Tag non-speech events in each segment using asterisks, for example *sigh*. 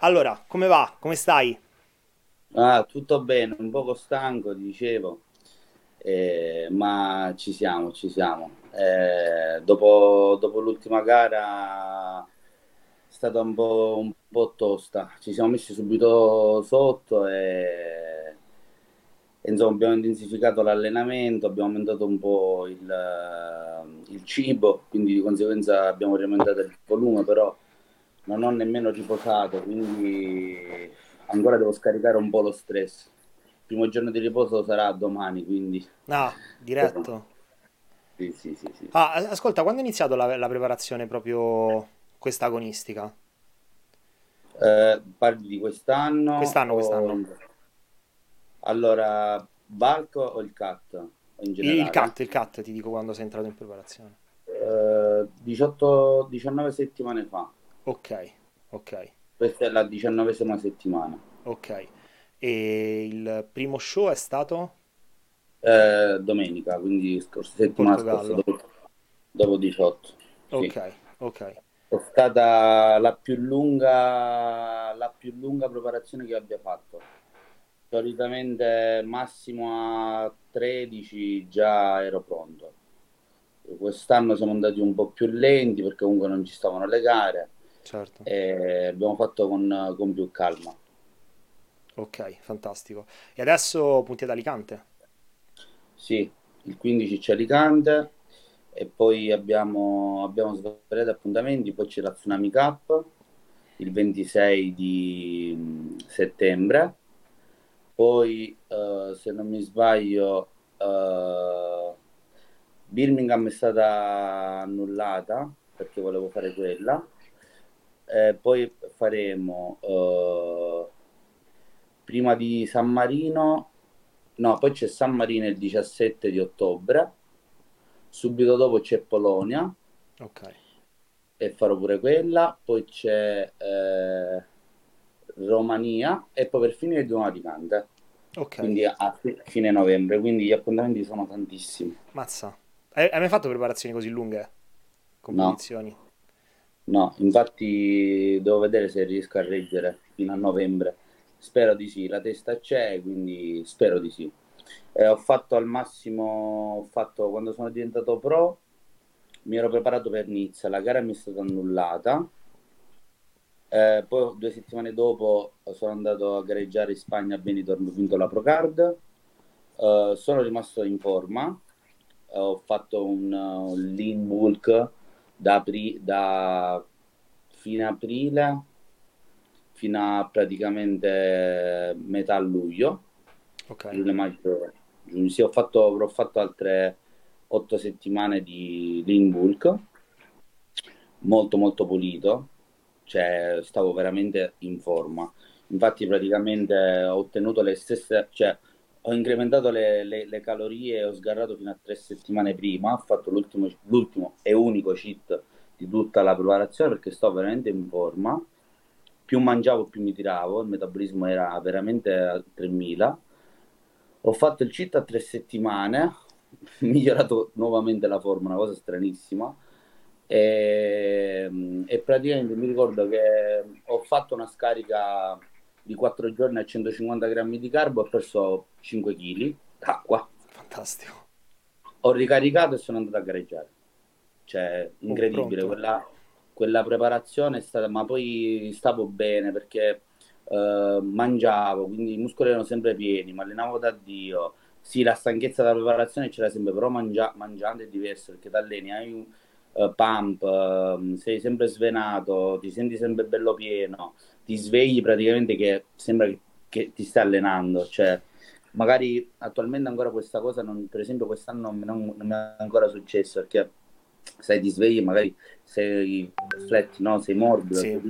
Allora, come va? Come stai? Ah, tutto bene, un poco stanco, dicevo, eh, ma ci siamo, ci siamo. Eh, dopo, dopo l'ultima gara è stata un po', un po' tosta, ci siamo messi subito sotto e, e, insomma abbiamo intensificato l'allenamento, abbiamo aumentato un po' il, il cibo, quindi di conseguenza abbiamo riaumentato il volume, però non ho nemmeno riposato, quindi ancora devo scaricare un po' lo stress. Il primo giorno di riposo sarà domani, quindi... Ah, diretto. Sì, sì, sì, sì. Ah, ascolta, quando è iniziato la, la preparazione proprio questa agonistica? Eh, parli di quest'anno? Quest'anno, o- quest'anno. Allora, Bulk o il CAT Il, cut, il cut, ti dico quando sei entrato in preparazione. Eh, 18, 19 settimane fa. Ok, ok, Questa è la diciannovesima settimana. ok. E il primo show è stato Eh, domenica, quindi scorsa, settimana scorsa, dopo, dopo 18. Sì. Ok, ok. È stata la più lunga, la più lunga preparazione che abbia fatto. Solitamente massimo a 13 già ero pronto. Quest'anno siamo andati un po' più lenti perché comunque non ci stavano le gare Certo. e abbiamo fatto con, con più calma. Ok, fantastico. E adesso punti ad Alicante? Sì, il 15 c'è Alicante e poi abbiamo, abbiamo svariati appuntamenti, poi c'è la Tsunami Cup il 26 di mm, settembre, poi eh, se non mi sbaglio eh, Birmingham è stata annullata perché volevo fare quella, Eh, poi faremo eh, prima di San Marino, no, poi c'è San Marino il 17 di ottobre, subito dopo c'è Polonia Ok, e farò pure quella, poi c'è eh, Romania e poi per finire di nuovo Alicante, ok. quindi a fi- fine novembre, quindi gli appuntamenti sono tantissimi. Mazza. Hai, hai mai fatto preparazioni così lunghe? Competizioni? no, infatti devo vedere se riesco a reggere fino a novembre. Spero di sì, la testa c'è, quindi spero di sì. Eh, ho fatto al massimo, fatto quando sono diventato pro, mi ero preparato per Nizza, la gara mi è stata annullata. Eh, poi due settimane dopo sono andato a gareggiare in Spagna a Benidorm, ho vinto la Procard. Eh, sono rimasto in forma, Eh, ho fatto un, un lean bulk da, apri- da fine aprile fino a praticamente metà luglio, Ok, luglio, maggio, giugno. Sì, ho fatto, avrò fatto altre otto settimane di lean bulk, molto molto pulito, cioè stavo veramente in forma. Infatti praticamente ho ottenuto le stesse, cioè ho incrementato le, le- le calorie ho sgarrato fino a tre settimane prima, ho fatto l'ultimo l'ultimo e unico cheat di tutta la preparazione perché sto veramente in forma. Più mangiavo, più mi tiravo, il metabolismo era veramente a 3000. Ho fatto il cheat a tre settimane, *laughs* migliorato nuovamente la forma, una cosa stranissima. E, e praticamente mi ricordo che ho fatto una scarica di 4 giorni a 150 grammi di carbo, ho perso 5 kg d'acqua, fantastico. ho ricaricato e sono andato a gareggiare. Cioè, Oh, incredibile, quella, quella preparazione è stata, ma poi stavo bene perché eh, mangiavo, quindi i muscoli erano sempre pieni, mi allenavo da Dio. Sì, la stanchezza della preparazione c'era sempre, però mangia- mangiando è diverso perché ti alleni, hai un eh, pump, ehm, sei sempre svenato, ti senti sempre bello pieno, ti svegli praticamente che sembra che, che ti stai allenando, cioè magari attualmente ancora questa cosa, non- per esempio quest'anno non, non- mi è ancora successo perché sai, ti svegli magari sei flat, no? Sei morbido, Sì.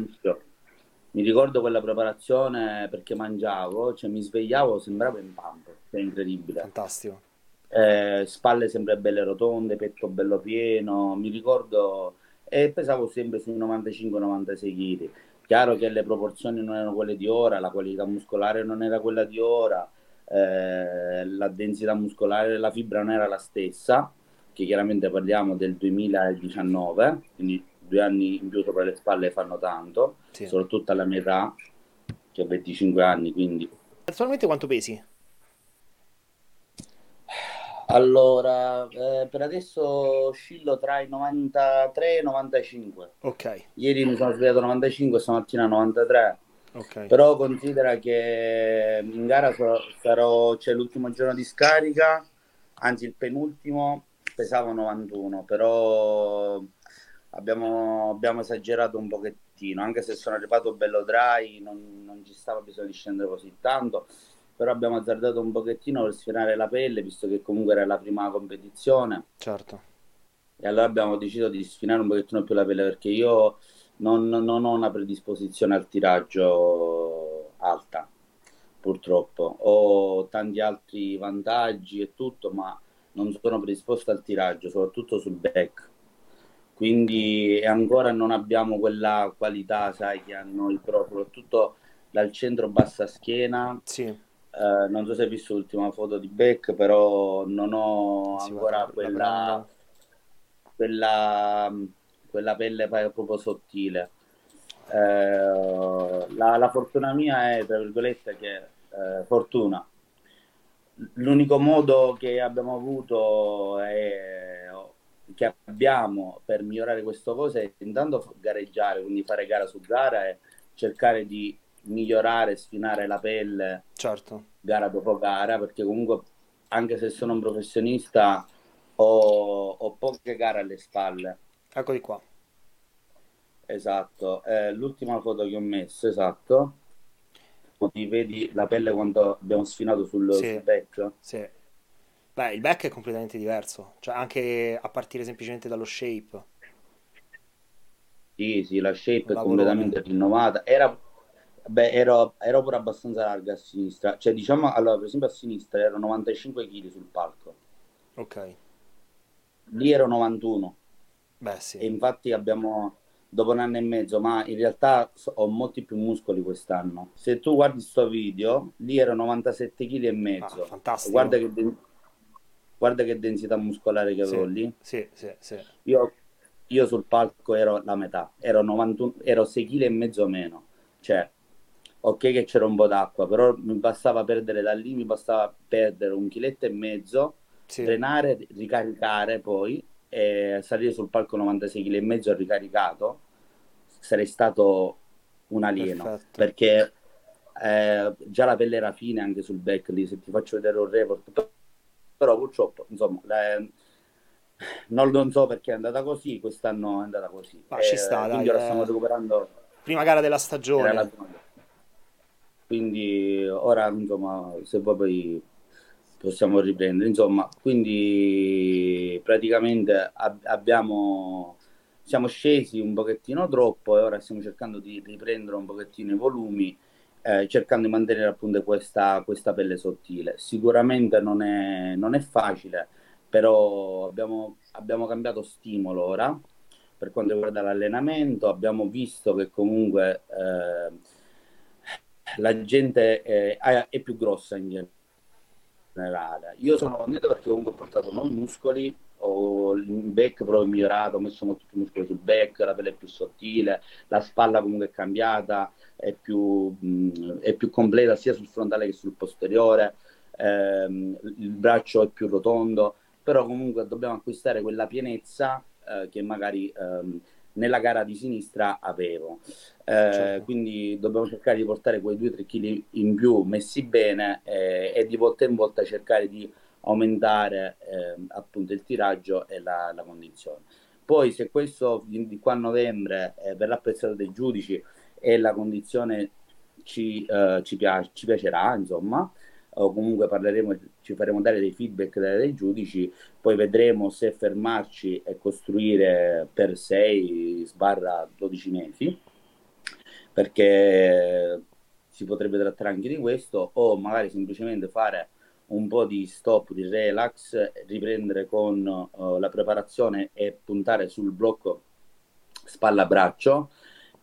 Mi ricordo quella preparazione perché mangiavo, cioè mi svegliavo, sembrava in pump, cioè incredibile. fantastico. Eh, spalle sempre belle rotonde, petto bello pieno, mi ricordo, e pesavo sempre sui 95-96 kg. Chiaro che le proporzioni non erano quelle di ora, la qualità muscolare non era quella di ora, eh, la densità muscolare della fibra non era la stessa, che chiaramente parliamo del 2019, quindi due anni in più sopra le spalle fanno tanto, Sì, soprattutto alla mia età. che ho 25 anni, quindi Attualmente quanto pesi? Allora, eh, per adesso oscillo tra i 93 e i 95. Ok, Ieri mi sono svegliato a 95, stamattina a 93. ok, Però considera che in gara so- sarò, c'è l'ultimo giorno di scarica, anzi il penultimo, pesavo 91, però abbiamo, abbiamo esagerato un pochettino, anche se sono arrivato bello dry, non, non ci stava bisogno di scendere così tanto, però abbiamo azzardato un pochettino per sfrenare la pelle, visto che comunque era la prima competizione. certo. E allora abbiamo deciso di sfinare un pochettino più la pelle perché io non, non ho una predisposizione al tiraggio alta, purtroppo. Ho tanti altri vantaggi e tutto, ma non sono predisposto al tiraggio, soprattutto sul back. Quindi ancora non abbiamo quella qualità, sai, che hanno i pro, soprattutto dal centro bassa schiena. Sì, Eh, non so se hai visto l'ultima foto di Beck, però non ho ancora la quella quella, quella pelle proprio sottile. Eh, la, la fortuna mia è, tra virgolette, che eh, fortuna. L'unico modo che abbiamo avuto è, che abbiamo per migliorare questa cosa è intanto gareggiare, quindi fare gara su gara e cercare di migliorare, sfinare la pelle Certo, gara dopo gara, perché comunque anche se sono un professionista ho, ho poche gare alle spalle. eccoli qua. Esatto, Eh, l'ultima foto che ho messo, esatto, ti vedi la pelle quando abbiamo sfinato sul, sul Sì, back? sì. Beh, il back è completamente diverso, cioè anche a partire semplicemente dallo shape, Sì, sì, la shape è completamente rinnovata. Era, beh, ero, ero pure abbastanza larga a sinistra, cioè diciamo, allora per esempio a sinistra ero 95 kg sul palco, Ok, lì ero 91 beh sì, e infatti abbiamo, dopo un anno e mezzo, ma in realtà ho molti più muscoli quest'anno. Se tu guardi sto video, lì ero 97 kg e ah, mezzo, guarda fantastico. che, den- guarda che densità muscolare che avevo Sì, lì. sì, sì, sì. Io, io sul palco ero la metà, ero 91, ero 6 kg e mezzo meno, cioè, ok che c'era un po' d'acqua, però mi bastava perdere da lì, mi bastava perdere un chiletto e mezzo, Sì, drenare, ricaricare poi e salire sul palco 96 kg e mezzo ricaricato, sarei stato un alieno, perfetto. perché eh, già la pelle era fine anche sul back lì, se ti faccio vedere un report, però purtroppo, insomma, la- non, non so perché è andata così, quest'anno è andata così. Ma ci sta, Eh, quindi dai, ora stiamo eh. recuperando, Prima gara della stagione. Quindi ora, insomma, se vuoi poi possiamo riprendere. Insomma, quindi praticamente ab- abbiamo, siamo scesi un pochettino troppo e ora stiamo cercando di riprendere un pochettino i volumi, eh, cercando di mantenere appunto questa, questa pelle sottile. Sicuramente non è, non è facile, però abbiamo, abbiamo cambiato stimolo ora per quanto riguarda l'allenamento. Abbiamo visto che comunque eh, la gente è, è più grossa in generale. Io sono contento perché comunque ho portato non muscoli, ho il back proprio migliorato, ho messo molti più muscoli sul back, la pelle è più sottile, la spalla comunque è cambiata, è più, mh, è più completa sia sul frontale che sul posteriore, ehm, il braccio è più rotondo, però comunque dobbiamo acquistare quella pienezza eh, che magari ehm, nella gara di sinistra avevo. Eh, Certo, quindi dobbiamo cercare di portare quei 2-3 kg in più messi bene eh, e di volta in volta cercare di aumentare eh, appunto il tiraggio e la, la condizione. Poi se questo di, di qua a novembre eh, verrà apprezzato dai giudici e la condizione ci, eh, ci, piace, ci piacerà, insomma, o comunque parleremo, ci faremo dare dei feedback dai, giudici, poi vedremo se fermarci e costruire per 6-12 mesi perché si potrebbe trattare anche di questo, o magari semplicemente fare un po' di stop, di relax, riprendere con uh, la preparazione e puntare sul blocco spalla-braccio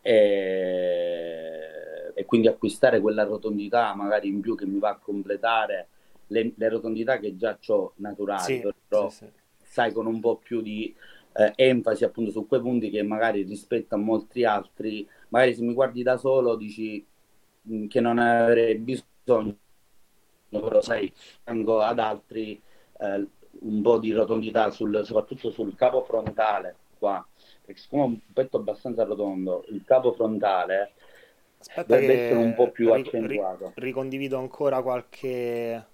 e, e, quindi acquistare quella rotondità magari in più che mi va a completare le, le rotondità che già ho naturali, sì, però sì, sì. sai con un po' più di eh, enfasi appunto su quei punti che magari rispetto a molti altri magari se mi guardi da solo dici che non avrei bisogno, però sai, tengo ad altri eh, un po' di rotondità, sul, soprattutto sul capo frontale qua, perché siccome ho un petto abbastanza rotondo, il capo frontale Aspetta dovrebbe essere un po' più ri- ri- accentuato, ricondivido ancora qualche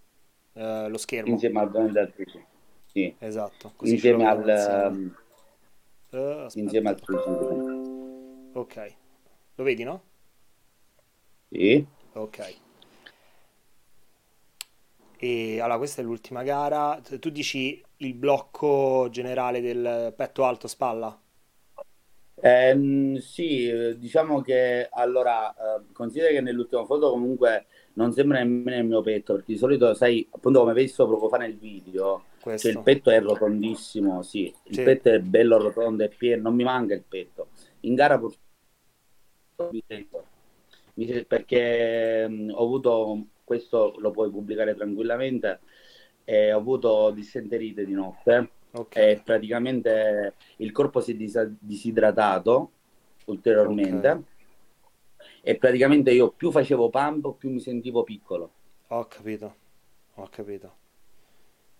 eh, lo schermo. insieme al Blender 3D. Sì, Esatto, così ce lo insieme al, insieme. ehm, Eh, insieme al 3D. Ok. Lo vedi, no? Sì. Ok. E allora, questa è l'ultima gara. Tu dici il blocco generale del petto alto spalla? Ehm, sì, eh, diciamo che allora, eh, considera che nell'ultima foto comunque non sembra nemmeno il mio petto, perché di solito, sai, appunto come hai visto poco fa nel video, cioè il Questo. petto è rotondissimo, sì, il Sì. petto è bello rotondo e pieno, non mi manca il petto. In gara purtroppo mi sento, mi perché mh, ho avuto, questo lo puoi pubblicare tranquillamente, e ho avuto dissenterite di notte Ok, e praticamente il corpo si è disa- disidratato ulteriormente ok. e praticamente io più facevo pump più mi sentivo piccolo. Ho capito. Ho capito.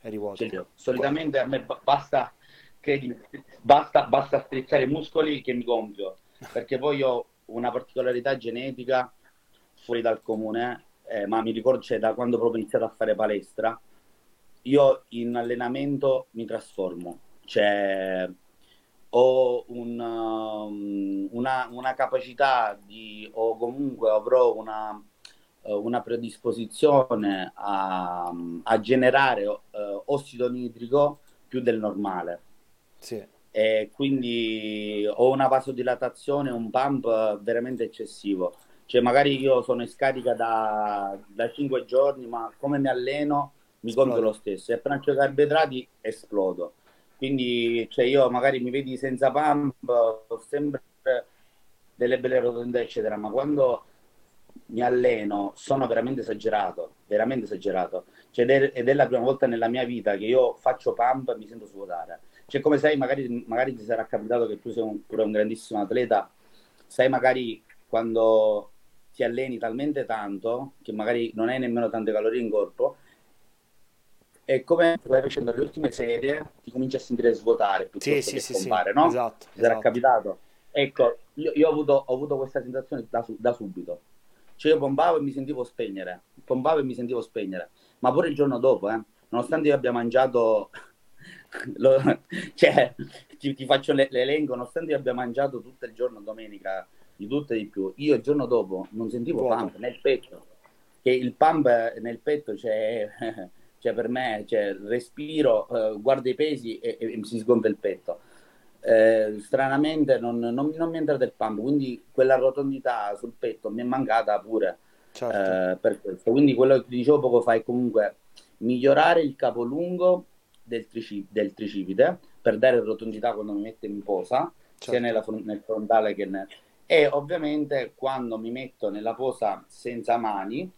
Eri Cioè, vuoto. Qua- solitamente a me ba- basta, credimi, basta, basta strizzare i muscoli che mi gonfio, perché poi ho una particolarità genetica fuori dal comune, eh, ma mi ricordo, cioè, da quando proprio ho iniziato a fare palestra, io in allenamento mi trasformo, cioè ho un, um, una, una capacità di, o comunque avrò una, eh, una predisposizione a, a generare eh, ossido nitrico più del normale Sì. e quindi ho una vasodilatazione, un pump veramente eccessivo. Cioè, magari io sono in scarica da, da 5 giorni, ma come mi alleno mi Esplode. lo stesso. E mangio carboidrati esplodo. Quindi, cioè, io magari mi vedi senza pump, ho sempre delle belle rotondità, eccetera, ma quando mi alleno sono veramente esagerato, veramente esagerato. Cioè, ed è, ed è la prima volta nella mia vita che io faccio pump e mi sento svuotare. Cioè, come sai, magari, magari ti sarà capitato che tu sei un, pure un grandissimo atleta, sai magari quando ti alleni talmente tanto che magari non hai nemmeno tante calorie in corpo e come stai facendo le ultime serie ti cominci a sentire svuotare Sì, piuttosto sì, che sì, sì. pompare, no? Esatto, Ti sarà esatto. capitato? Ecco, io, io ho avuto, ho avuto questa sensazione da, da subito. Cioè io pompavo e mi sentivo spegnere, pompavo e mi sentivo spegnere, ma pure il giorno dopo, eh, nonostante io abbia mangiato, *laughs* lo- cioè ti, ti faccio l'e- l'elenco, nonostante io abbia mangiato tutto il giorno domenica, di tutto e di più, io il giorno dopo non sentivo Vuoto. pump nel petto, che il pump nel petto c'è, cioè per me, cioè, respiro, eh, guardo i pesi e, e mi si sgonfia il petto. Eh, stranamente non, non- non mi è entrato il pump, quindi quella rotondità sul petto mi è mancata pure Certo. eh, per questo. Quindi quello che ti dicevo poco fa è comunque migliorare il capo lungo del, trici- del tricipite per dare rotondità quando mi metto in posa, sia Certo. nella fron- nel frontale che nel... E ovviamente quando mi metto nella posa senza mani,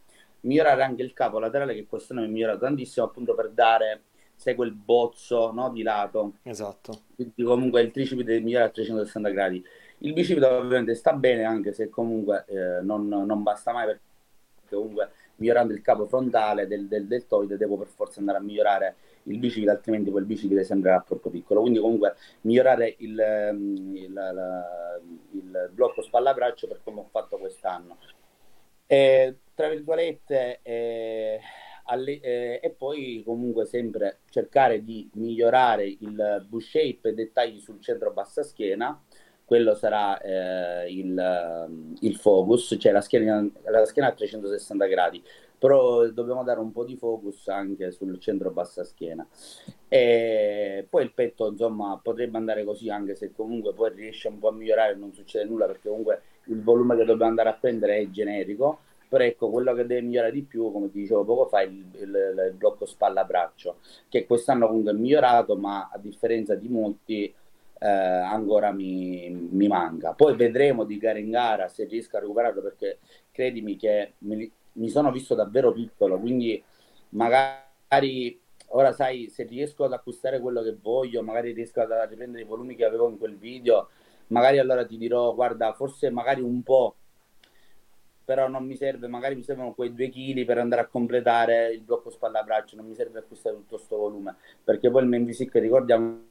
migliorare anche il capo laterale, che quest'anno è migliorato tantissimo appunto per dare, sai, quel bozzo, no, di lato. Esatto. Quindi comunque il tricipite deve migliorare a 360 gradi. Il bicipite ovviamente sta bene anche se comunque eh, non, non basta mai perché comunque migliorando il capo frontale del, del deltoide devo per forza andare a migliorare il bicipite, altrimenti quel bicipite sembrerà troppo piccolo. Quindi comunque migliorare il, ehm, il, la- il blocco spalla-braccio per come ho fatto quest'anno. E, tra virgolette, eh, alle- eh, e poi comunque sempre cercare di migliorare il V-shape e dettagli sul centro-bassa schiena. Quello sarà eh, il, il focus, cioè la schiena, la schiena a 360 gradi, però dobbiamo dare un po' di focus anche sul centro-bassa schiena. E poi il petto, insomma, potrebbe andare così, anche se comunque poi riesce un po' a migliorare non succede nulla, perché comunque il volume che dobbiamo andare a prendere è generico. Però ecco, quello che deve migliorare di più, come ti dicevo poco fa, è il, il- il blocco spalla-braccio, che quest'anno comunque è migliorato, ma a differenza di molti eh, ancora mi, mi manca. Poi vedremo di gara in gara se riesco a recuperarlo, perché credimi che mi, mi sono visto davvero piccolo, quindi magari ora sai, se riesco ad acquistare quello che voglio, magari riesco a riprendere i volumi che avevo in quel video, magari allora ti dirò, guarda, forse magari un po' però non mi serve, magari mi servono quei due chili per andare a completare il blocco spalla braccio, non mi serve acquistare tutto questo volume, perché poi il physique ricordiamoci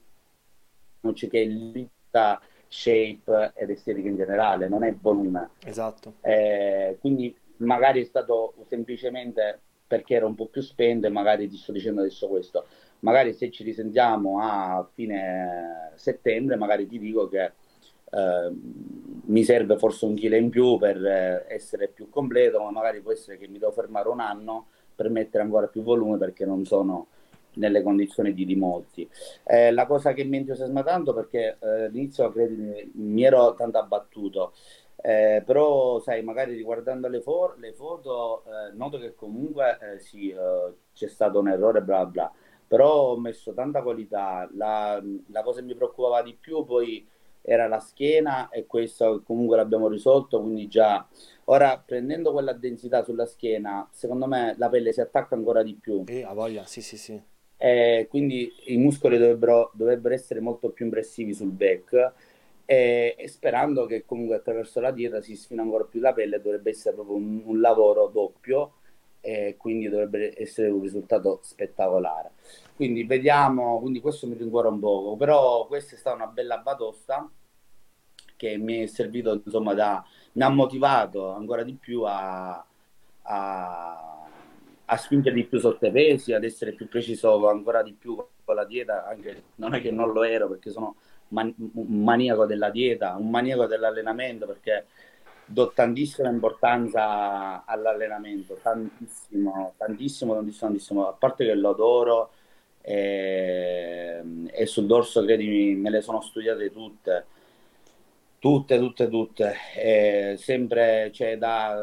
che è l'unica shape ed estetica in generale, non è volume. Esatto. Eh, quindi magari è stato semplicemente perché ero un po' più spento e magari ti sto dicendo adesso questo. Magari se ci risentiamo a fine settembre, magari ti dico che eh, mi serve forse un chilo in più per eh, essere più completo, ma magari può essere che mi devo fermare un anno per mettere ancora più volume perché non sono nelle condizioni di, di molti. Eh, la cosa che mi entusiasma tanto perché eh, all'inizio credimi, mi ero tanto abbattuto, eh, però sai, magari riguardando le, for- le foto eh, noto che comunque eh, sì, c'è stato un errore, bla bla, però ho messo tanta qualità, la, la cosa che mi preoccupava di più poi era la schiena e questo comunque l'abbiamo risolto, quindi già ora prendendo quella densità sulla schiena, secondo me la pelle si attacca ancora di più. E a voglia, sì, sì, sì. E quindi i muscoli dovrebbero, dovrebbero essere molto più impressivi sul back e, e, sperando che comunque attraverso la dieta si sfina ancora più la pelle, dovrebbe essere proprio un, un lavoro doppio e quindi dovrebbe essere un risultato spettacolare. Quindi vediamo, quindi questo mi rincuora un poco, però questa è stata una bella batosta che mi è servito, insomma, da, mi ha motivato ancora di più a, a, a spingere di più sotto i pesi, ad essere più preciso ancora di più con la dieta, anche non è che non lo ero perché sono man- un maniaco della dieta, un maniaco dell'allenamento perché do tantissima importanza all'allenamento, tantissimo, tantissimo, tantissimo, tantissimo, a parte che lo adoro e, e sul dorso, credimi, me le sono studiate tutte, tutte, tutte, tutte, e sempre, cioè, da,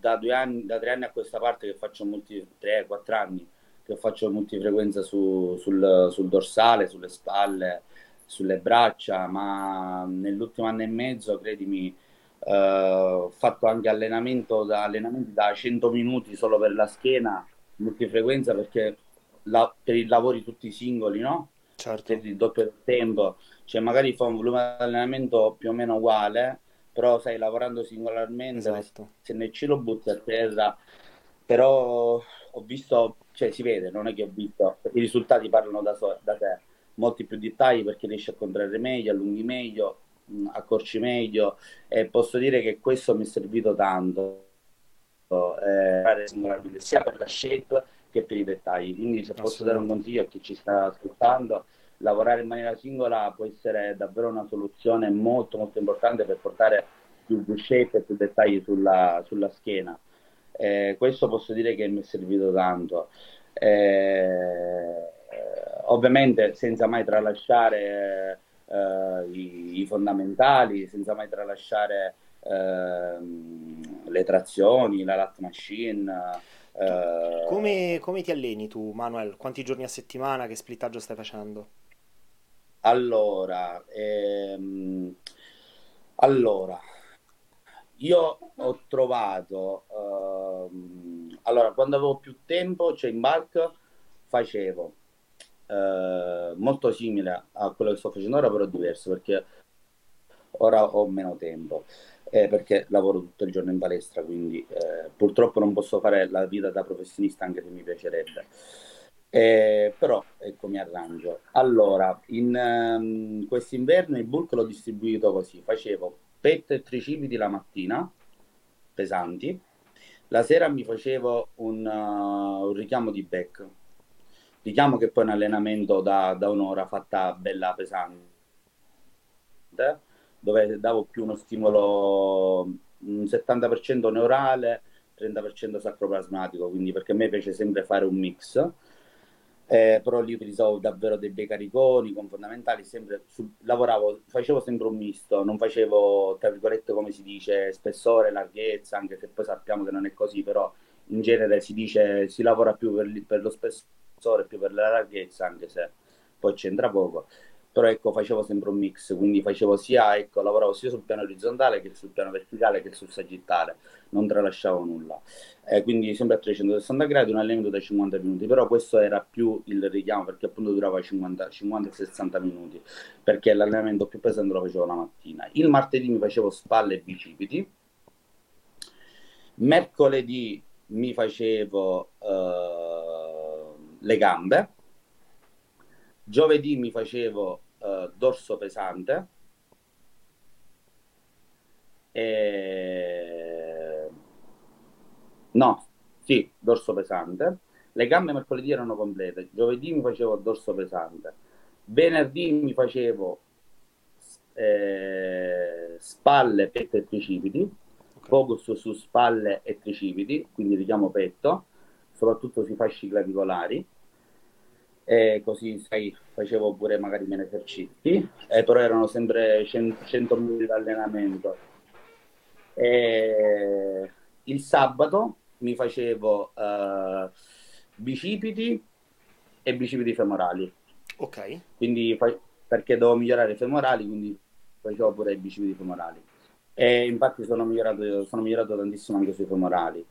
da, due anni, da tre anni a questa parte che faccio molti, tre, quattro anni, che faccio multifrequenza su, sul, sul dorsale, sulle spalle, sulle braccia, ma nell'ultimo anno e mezzo, credimi, eh, ho fatto anche allenamento da, allenamenti da 100 minuti solo per la schiena, multifrequenza, perché la, per i lavori tutti singoli, no? Certo. Per il doppio tempo, cioè magari fa un volume di allenamento più o meno uguale, però stai lavorando singolarmente, esatto. se nel cielo butti a terra, però ho visto, cioè si vede, non è che ho visto, i risultati parlano da, so, da te, molti più dettagli perché riesci a contrarre meglio, allunghi meglio, accorci meglio e posso dire che questo mi è servito tanto eh, sia per la shape che per i dettagli. Quindi se posso dare un consiglio a chi ci sta ascoltando, lavorare in maniera singola può essere davvero una soluzione molto molto importante per portare più, shape e più dettagli sulla, sulla schiena. Eh, questo posso dire che mi è servito tanto. Eh, ovviamente senza mai tralasciare eh, i, i, fondamentali, senza mai tralasciare ehm, le trazioni, la lat machine eh, come, come ti alleni tu, Manuel? Quanti giorni a settimana? Che splittaggio stai facendo? allora, ehm, allora, io ho trovato, ehm, allora, quando avevo più tempo, cioè in bulk, facevo eh, molto simile a quello che sto facendo ora, però diverso, perché ora ho meno tempo eh, perché lavoro tutto il giorno in palestra, quindi eh, purtroppo non posso fare la vita da professionista anche se mi piacerebbe. Eh, però ecco mi arrangio. Allora, in um, quest'inverno il bulk l'ho distribuito così: facevo petto e tricipiti la mattina, pesanti, la sera mi facevo un, uh, un richiamo di back. Richiamo che poi è un allenamento da, da un'ora fatta bella pesante dove davo più uno stimolo un 70% neurale, 30% sacroplasmatico, quindi perché a me piace sempre fare un mix. Eh, però lì utilizzavo davvero dei bei cariconi con fondamentali, sempre su, lavoravo, facevo sempre un misto, non facevo, tra virgolette, come si dice, spessore, larghezza, anche se poi sappiamo che non è così, però in genere si dice, si lavora più per, per lo spessore, più per la larghezza, anche se poi c'entra poco però ecco facevo sempre un mix, quindi facevo sia, ecco, lavoravo sia sul piano orizzontale che sul piano verticale che sul sagittale, non tralasciavo nulla. Eh, quindi sempre a 360 gradi, un allenamento da 50 minuti, però questo era più il richiamo perché appunto durava 50-60 minuti, perché l'allenamento più pesante lo facevo la mattina. Il martedì mi facevo spalle e bicipiti, mercoledì mi facevo uh, le gambe, giovedì mi facevo uh, dorso pesante, e... no, sì, dorso pesante. Le gambe mercoledì erano complete, giovedì mi facevo dorso pesante, venerdì mi facevo eh, spalle, petto e tricipiti, focus su spalle e tricipiti, quindi richiamo petto, soprattutto sui fasci clavicolari. E così sai, facevo pure magari meno esercizi, eh, però erano sempre 100, 100 minuti di allenamento. E il sabato mi facevo uh, bicipiti e bicipiti femorali. Ok. Quindi perché devo migliorare i femorali, quindi facevo pure i bicipiti femorali. E infatti sono migliorato, sono migliorato tantissimo anche sui femorali.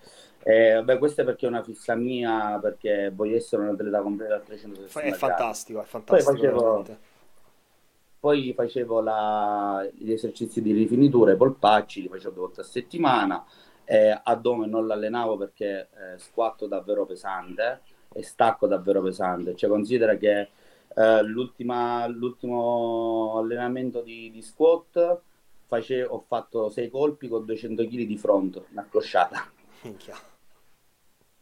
E, vabbè, questo è perché è una fissa mia, perché voglio essere un atleta completo a 360 È fantastico, è fantastico. Poi facevo, poi facevo la, gli esercizi di rifinitura, i polpacci, li facevo due volte a settimana. Eh, addome non l'allenavo perché eh, squatto davvero pesante e stacco davvero pesante. Cioè, considera che eh, l'ultimo allenamento di, di squat face, ho fatto 6 colpi con 200 kg di front, una crociata.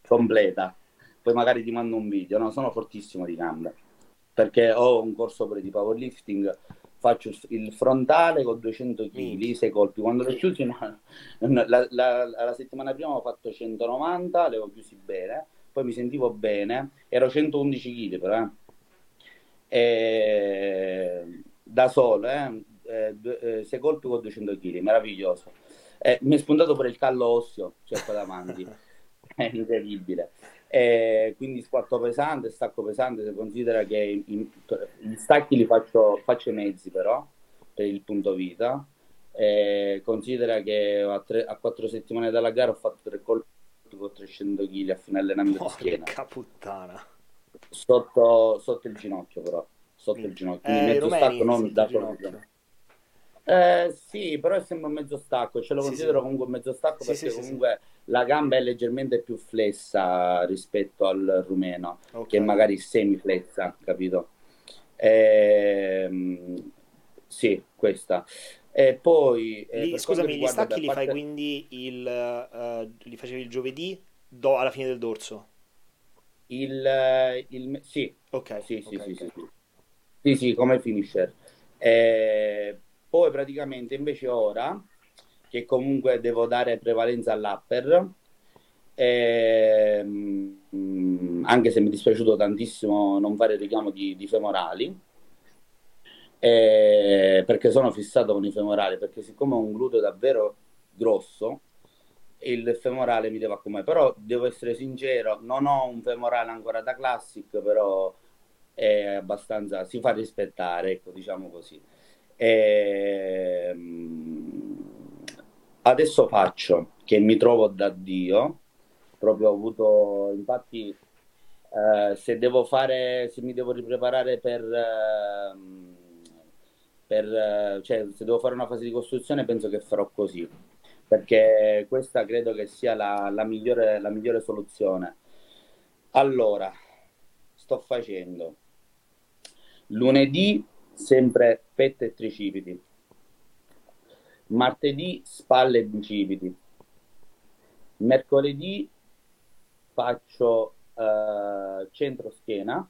Completa. Poi magari ti mando un video, no? Sono fortissimo di gambe. Perché ho un corso pure di powerlifting, faccio il frontale con 200 kg, 6 colpi. Quando l'ho chiuso, no, la, la, la, settimana prima ho fatto 190, le ho chiusi bene, poi mi sentivo bene, ero 111 kg però, eh eh, da solo, eh, eh, sei colpi con 200 kg, meraviglioso. Eh, mi è spuntato pure il callo osseo, cioè qua davanti, *laughs* è *laughs* incredibile. Eh, quindi squatto pesante, stacco pesante, se considera che gli stacchi li faccio, faccio i mezzi però, per il punto vita. Eh, considera che a, tre, a quattro settimane dalla gara ho fatto tre colpi con 300 kg a fine allenamento Porca di schiena. puttana sotto, sotto il ginocchio però sotto il ginocchio quindi eh, mezzo stacco non da solo eh, sì, però è sempre un mezzo stacco, ce lo considero sì. comunque un mezzo stacco sì, perché sì, comunque la gamba è leggermente più flessa rispetto al rumeno, okay. che magari semiflessa, capito? Ehm, sì, questa. E poi... Eh, scusami, gli stacchi li parte... fai quindi il... Uh, li facevi il giovedì do, alla fine del dorso? Il, il sì, ok, sì, sì, okay, sì, okay. sì, sì, sì, come finisher. Eh, poi praticamente invece ora, che comunque devo dare prevalenza all'upper, eh, anche se mi è dispiaciuto tantissimo non fare il richiamo di, di femorali, eh, perché sono fissato con i femorali, perché siccome ho un gluteo davvero grosso, il femorale mi deve accomodare. Però devo essere sincero, non ho un femorale ancora da classic, però è abbastanza, si fa rispettare, ecco, diciamo così. E, ehm, adesso faccio che mi trovo da Dio, proprio ho avuto, infatti, eh, se devo fare, se mi devo ripreparare per... Eh, per, cioè, se devo fare una fase di costruzione penso che farò così. Perché questa credo che sia la, la, migliore, la migliore soluzione. Allora, sto facendo. Lunedì sempre petto e tricipiti, martedì spalle e bicipiti, mercoledì faccio uh, centro schiena,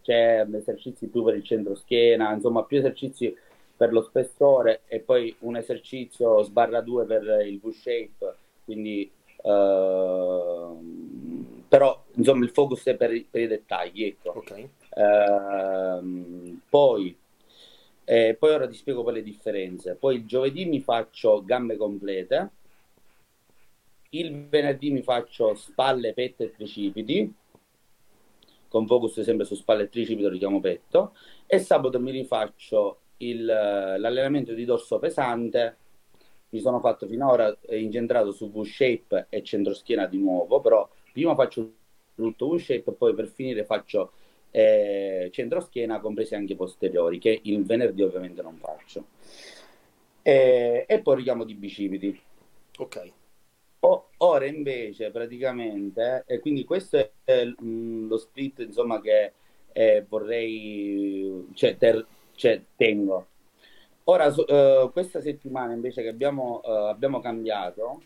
c'è esercizi più per il centro schiena, insomma più esercizi per lo spessore e poi un esercizio sbarra 2 per il V-shape, quindi uh, però insomma il focus è per, per i dettagli, ecco. Okay. Uh, poi, eh, poi ora ti spiego poi le differenze. Poi il giovedì mi faccio gambe complete, il venerdì mi faccio spalle, petto e tricipiti, con focus sempre su spalle e tricipiti, richiamo petto, e sabato mi rifaccio il, l'allenamento di dorso pesante. Mi sono fatto finora incentrato su V-shape e centroschiena di nuovo, però prima faccio tutto V-shape e poi per finire faccio eh, centroschiena compresi anche i posteriori, che il venerdì ovviamente non faccio. E, e poi richiamo di bicipiti. Ok. O, ora invece praticamente, e quindi questo è mh, mm, lo split insomma che eh, vorrei, cioè, ter, cioè, tengo. Ora, uh, questa settimana invece che abbiamo, uh, abbiamo cambiato,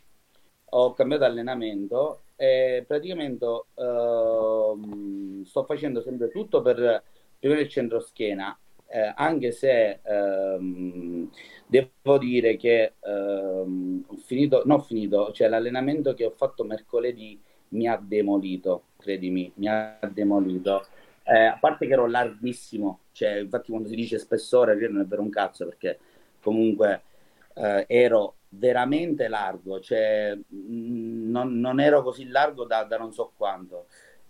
ho cambiato allenamento e praticamente uh, sto facendo sempre tutto per prima il centro schiena, eh, anche se ehm, devo dire che ehm, ho finito, non ho finito, cioè l'allenamento che ho fatto mercoledì mi ha demolito, credimi, mi ha demolito. Eh, a parte che ero larghissimo, cioè, infatti quando si dice spessore non è per un cazzo perché comunque eh, ero veramente largo, cioè mh, non, non, ero così largo da, da non so quanto.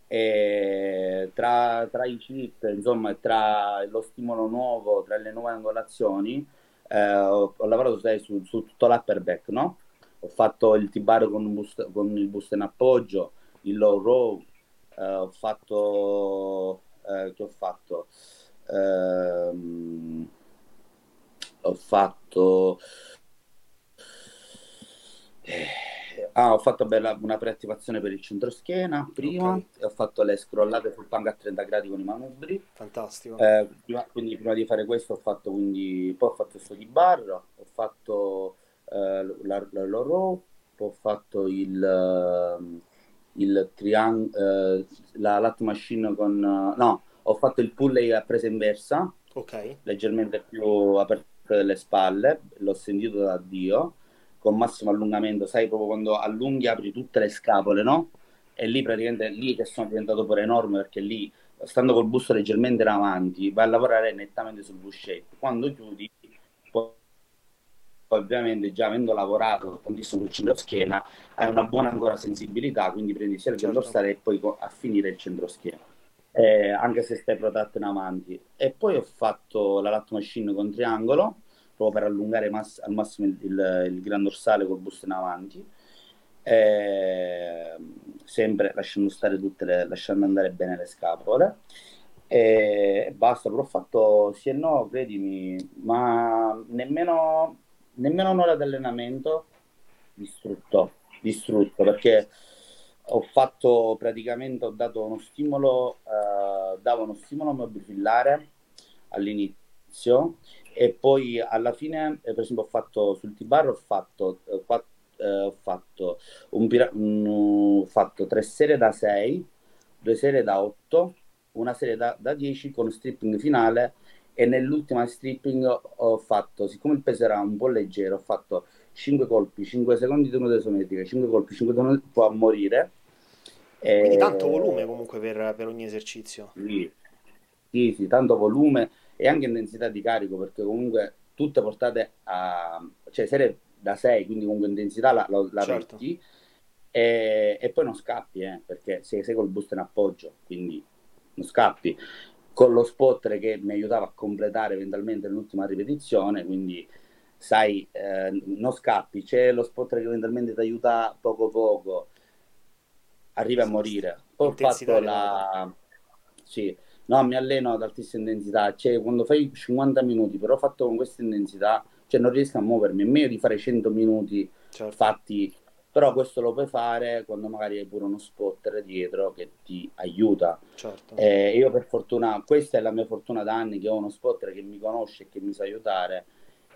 Tra, tra i cheat, insomma, tra lo stimolo nuovo, tra le nuove angolazioni, eh, ho, ho, lavorato su, su, tutto l'upper back, no? Ho fatto il T-bar con, boost, con il boost in appoggio, il low row, eh, ho fatto... Eh, che ho fatto? Ehm, ho fatto... Eh, Ah, ho fatto bella, una preattivazione per il centro schiena prima okay. e ho fatto le scrollate sul pang a 30 gradi con i manubri. Fantastico. Eh, prima, quindi prima di fare questo ho fatto quindi, poi ho fatto questo di barra, ho fatto eh, la, la, la row, ho fatto il, uh, il triangolo, uh, la lat machine con... Uh, no, ho fatto il pull a presa inversa, ok leggermente più aperto delle spalle, l'ho sentito da Dio con massimo allungamento, sai proprio quando allunghi apri tutte le scapole, no? E lì praticamente lì che sono diventato pure enorme perché lì stando col busto leggermente in avanti vai a lavorare nettamente sul shape. Quando chiudi poi ovviamente già avendo lavorato tantissimo sul centro schiena hai una buona ancora sensibilità, quindi prendi sia il certo. dorsale e poi a finire il centro schiena. Eh, anche se stai protetto in avanti. E poi ho fatto la lat machine con triangolo proprio per allungare mass- al massimo il, il, il, gran dorsale col busto in avanti. E, sempre lasciando stare tutte le, lasciando andare bene le scapole e, e basta, però ho fatto sì e no, credimi, ma nemmeno, nemmeno un'ora di allenamento distrutto, distrutto perché ho fatto praticamente, ho dato uno stimolo, uh, davo uno stimolo mobilare all'inizio e poi alla fine, eh, per esempio, ho fatto sul T-Bar ho fatto, eh, quatt- eh, ho fatto, un pira- un, ho fatto tre serie da 6, due serie da 8, una serie da, da 10 con stripping finale e nell'ultima stripping ho fatto, siccome il peso era un po' leggero, ho fatto 5 colpi, 5 secondi di unità isometrica, 5 colpi, 5 secondi può morire. Quindi tanto volume comunque per, per ogni esercizio. Sì. sì, sì, tanto volume e anche intensità di carico perché comunque tutte portate a cioè serie da 6 quindi comunque intensità la, la, la certo. metti e, e, poi non scappi eh, perché sei, sei col boost in appoggio quindi non scappi. Con lo spotter che mi aiutava a completare eventualmente l'ultima ripetizione quindi sai eh, non scappi. C'è lo spotter che eventualmente ti aiuta poco poco. Arrivi a morire. poi ho fatto la sì no, mi alleno ad altissima intensità, cioè quando fai 50 minuti, però fatto con questa intensità, cioè non riesco a muovermi, è meglio di fare 100 minuti certo. fatti, però questo lo puoi fare quando magari hai pure uno spotter dietro che ti aiuta. Certo. Eh, io per fortuna, questa è la mia fortuna da anni, che ho uno spotter che mi conosce e che mi sa aiutare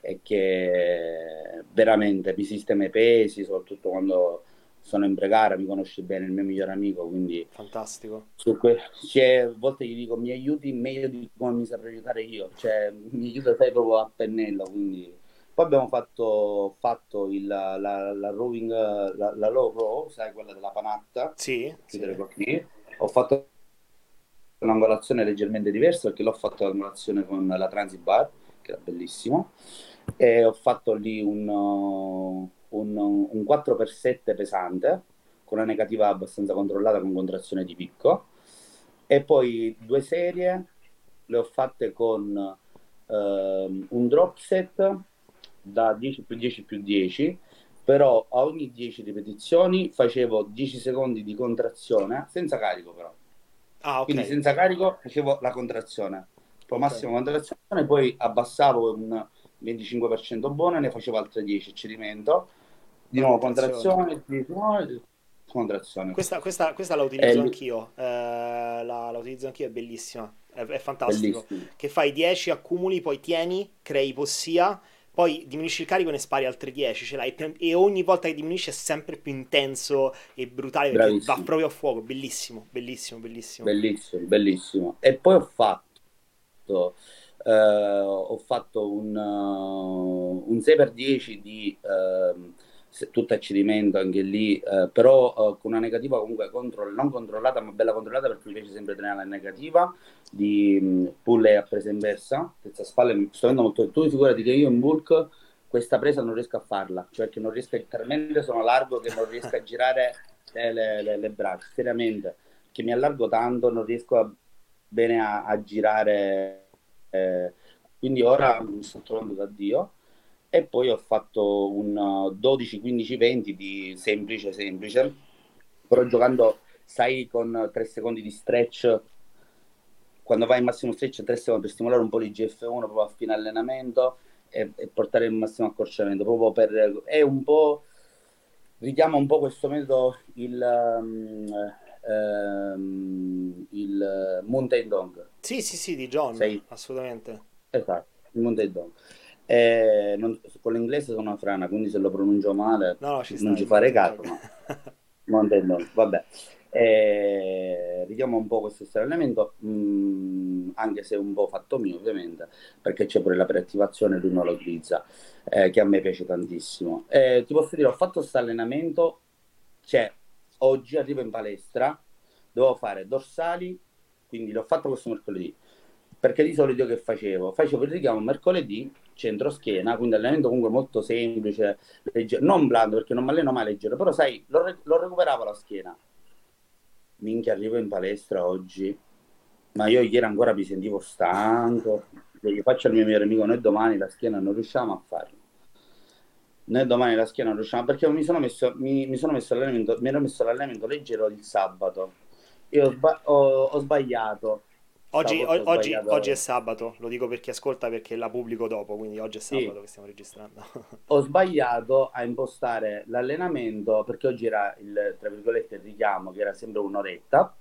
e che veramente mi sistema i pesi, soprattutto quando sono in pregara, mi conosce bene il mio migliore amico, quindi... Fantastico. Que- cioè, a volte gli dico mi aiuti meglio di come mi saprei aiutare io, cioè mi aiuta sai proprio a pennello, quindi... Poi abbiamo fatto, fatto il, la, la, la rowing, la, la low row, sai, quella della panatta. Sì. sì. Ho fatto un'angolazione leggermente diversa perché l'ho fatto l'angolazione con la transit bar, che era bellissimo, e ho fatto lì un un, un 4x7 pesante con una negativa abbastanza controllata con contrazione di picco e poi due serie le ho fatte con uh, un drop set da 10 più 10 più 10 però a ogni 10 ripetizioni facevo 10 secondi di contrazione senza carico però ah, okay. quindi senza carico facevo la contrazione poi okay. massima contrazione poi abbassavo un 25% buono e ne facevo altre 10 cedimento di nuovo contrazione, di nuovo, contrazione. Questa, questa, questa la utilizzo anch'io, eh, la, la utilizzo anch'io, è bellissima, è, è fantastico. Bellissimo. Che fai 10, accumuli, poi tieni, crei possia, poi diminuisci il carico e ne spari altre 10, ce l'hai, e ogni volta che diminuisce è sempre più intenso e brutale perché Bravissimo. va proprio a fuoco, bellissimo, bellissimo, bellissimo. Bellissimo, bellissimo. E poi ho fatto, eh, ho fatto un, uh, un 6x10 di ehm, tutto a cedimento anche lì, eh, però eh, con una negativa comunque contro- non controllata, ma bella controllata perché mi piace sempre tenere la negativa di mh, pull e a presa inversa, senza spalle, mi sto avendo molto... Tu figurati che io in bulk questa presa non riesco a farla, cioè perché non riesco, talmente sono largo che non riesco a girare le, le- le- le braccia, seriamente, che mi allargo tanto, non riesco a- bene a, a girare, eh, quindi ora mi sto trovando da Dio. E poi ho fatto un uh, 12, 15, 20 di semplice, semplice, però giocando, sai, con 3 secondi di stretch, quando vai in massimo stretch 3 secondi per stimolare un po' l'IGF1 proprio a fine allenamento e, e portare il massimo accorciamento, proprio per... è un po', richiama un po' questo metodo il, um, ehm, il Mountain Dong, Sì, sì, sì, di John, sai? assolutamente. Esatto, il Mountain Dog. Eh, non- con l'inglese sono una frana, quindi se lo pronuncio male No, ci non ci fare caso, ma *laughs* Mountain Dog, vabbè. Eh, richiamo un po' questo allenamento, mm, anche se è un po' fatto mio, ovviamente, perché c'è pure la preattivazione, lui non la utilizza, eh, che a me piace tantissimo. Eh, ti posso dire, ho fatto questo allenamento, cioè, oggi arrivo in palestra, devo fare dorsali, quindi l'ho fatto questo mercoledì perché di solito che facevo? Facevo il richiamo mercoledì, centro schiena, quindi allenamento comunque molto semplice, leggero, non blando perché non mi alleno mai leggero, però sai, lo, re- lo recuperavo la schiena. Minchia, arrivo in palestra oggi, ma io ieri ancora mi sentivo stanco, gli faccio al mio migliore amico, noi domani la schiena non riusciamo a farlo. Noi domani la schiena non riusciamo, perché mi sono messo, mi, mi sono messo l'allenamento, mi ero messo l'allenamento leggero il sabato. Io ho, sba- ho- ho sbagliato, Oggi, o- oggi- oggi è sabato, lo dico per chi ascolta perché la pubblico dopo, quindi oggi è Sì, sabato che stiamo registrando. ho sbagliato a impostare l'allenamento perché oggi era il, tra virgolette, il richiamo, che era sempre un'oretta,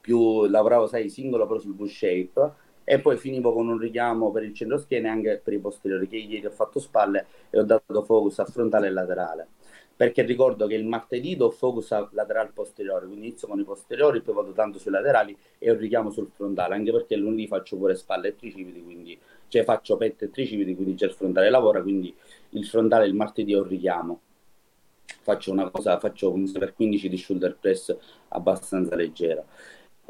più lavoravo, sai, singolo però sul push shape, e poi finivo con un richiamo per il centro schiena e anche per i posteriori, che ieri ho fatto spalle e ho dato focus a frontale e laterale. Perché ricordo che il martedì do focus a laterale posteriore, quindi inizio con i posteriori, poi vado tanto sui laterali e un richiamo sul frontale, anche perché lunedì faccio pure spalle e tricipiti, quindi cioè faccio petto e tricipiti, quindi già il frontale lavora, quindi il frontale il martedì ho un richiamo. Faccio una cosa, faccio un 6x15 di shoulder press abbastanza leggera,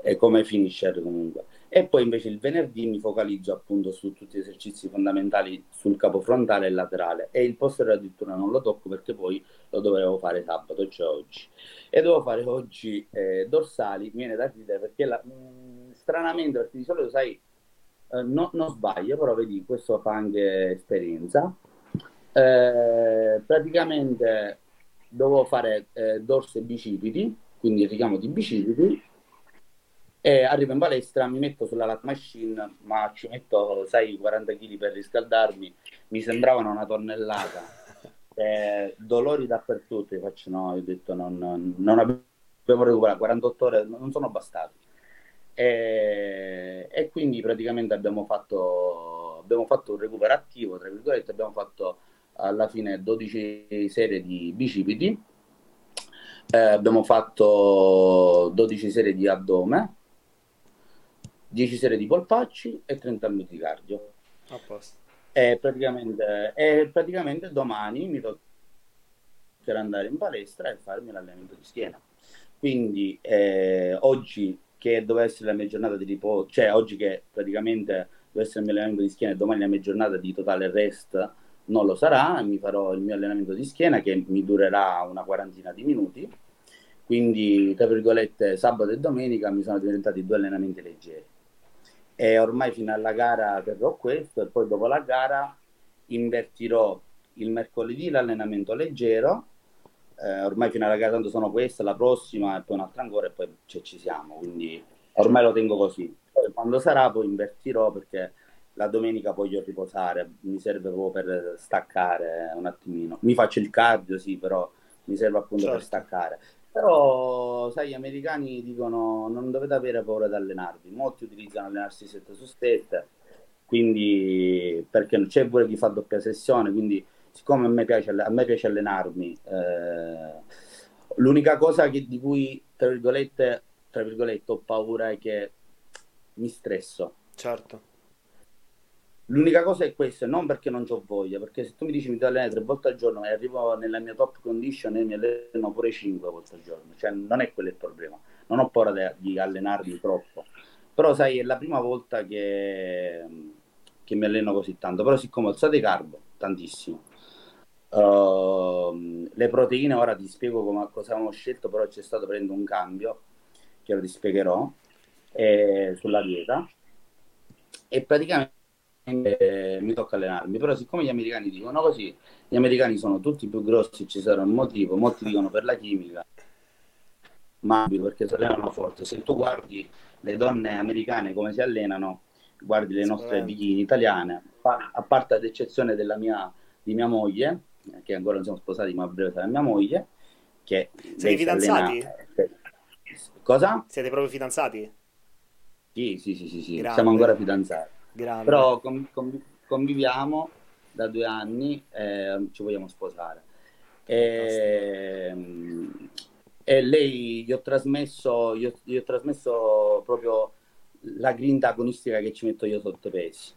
e come finisher comunque. E poi invece il venerdì mi focalizzo appunto su tutti gli esercizi fondamentali sul capo frontale e laterale e il posteriore addirittura non lo tocco perché poi lo dovevo fare sabato, cioè oggi. E devo fare oggi eh, dorsali, mi viene da ridere perché la- mh, stranamente, perché di solito sai, eh, no- non sbaglio, però vedi, questo fa anche esperienza. Eh, praticamente dovevo fare eh, dorso e bicipiti, quindi il richiamo di bicipiti, e arrivo in palestra, mi metto sulla lat machine, ma ci metto, sai, 40 kg per riscaldarmi, mi sembravano una tonnellata, *laughs* Eh, dolori dappertutto, io faccio no, ho detto non, non, non abbiamo recuperato, 48 ore non sono bastate. E, e quindi praticamente abbiamo fatto, abbiamo fatto un recupero attivo, tra virgolette, abbiamo fatto alla fine 12 serie di bicipiti, eh, abbiamo fatto 12 serie di addome, 10 serie di polpacci e 30 minuti di cardio. A posto. E praticamente, e praticamente domani mi toccherà andare in palestra e farmi l'allenamento di schiena. Quindi eh, oggi che doveva essere la mia giornata di riposo, cioè oggi che praticamente deve essere il mio allenamento di schiena e domani la mia giornata di totale rest non lo sarà, mi farò il mio allenamento di schiena che mi durerà una quarantina di minuti. Quindi, tra virgolette, sabato e domenica mi sono diventati due allenamenti leggeri. E ormai fino alla gara terrò questo e poi dopo la gara invertirò il mercoledì l'allenamento leggero. Eh, ormai fino alla gara tanto sono questa, la prossima e poi un'altra ancora e poi cioè, ci siamo. Quindi ormai lo tengo così. Poi quando sarà poi invertirò perché la domenica voglio riposare, mi serve proprio per staccare un attimino. Mi faccio il cardio, sì, però mi serve appunto per Certo. staccare. Però, sai, gli americani dicono non dovete avere paura di allenarvi. Molti utilizzano allenarsi 7 su 7, quindi perché c'è pure chi fa doppia sessione, quindi siccome a me piace, a me piace allenarmi, eh, l'unica cosa che, di cui, tra virgolette, tra virgolette, ho paura è che mi stresso. Certo. L'unica cosa è questa, non perché non ho voglia, perché se tu mi dici mi devo allenare tre volte al giorno e arrivo nella mia top condition e mi alleno pure cinque volte al giorno, cioè non è quello il problema, non ho paura de- di allenarmi troppo, però sai è la prima volta che, che mi alleno così tanto, però siccome ho alzato i carbo tantissimo, uh, le proteine ora ti spiego come, cosa avevamo scelto, però c'è stato prendere un cambio, che ora ti spiegherò, eh, sulla dieta, e praticamente eh, mi tocca allenarmi, però siccome gli americani dicono così, gli americani sono tutti più grossi, ci sarà un motivo, molti dicono per la chimica, ma perché si allenano forte. Se tu guardi le donne americane come si allenano, guardi le nostre bikini italiane, a parte ad eccezione della mia, di mia moglie, che ancora non siamo sposati, ma a breve sarà mia moglie, che siete fidanzati? Allena... Cosa? Siete proprio fidanzati? Sì, sì, sì, sì, sì. siamo ancora fidanzati. Grande. Però con, conviviamo da due anni e ci vogliamo sposare. E, e, lei gli ho trasmesso, gli ho, gli ho trasmesso proprio la grinta agonistica che ci metto io sotto i pesi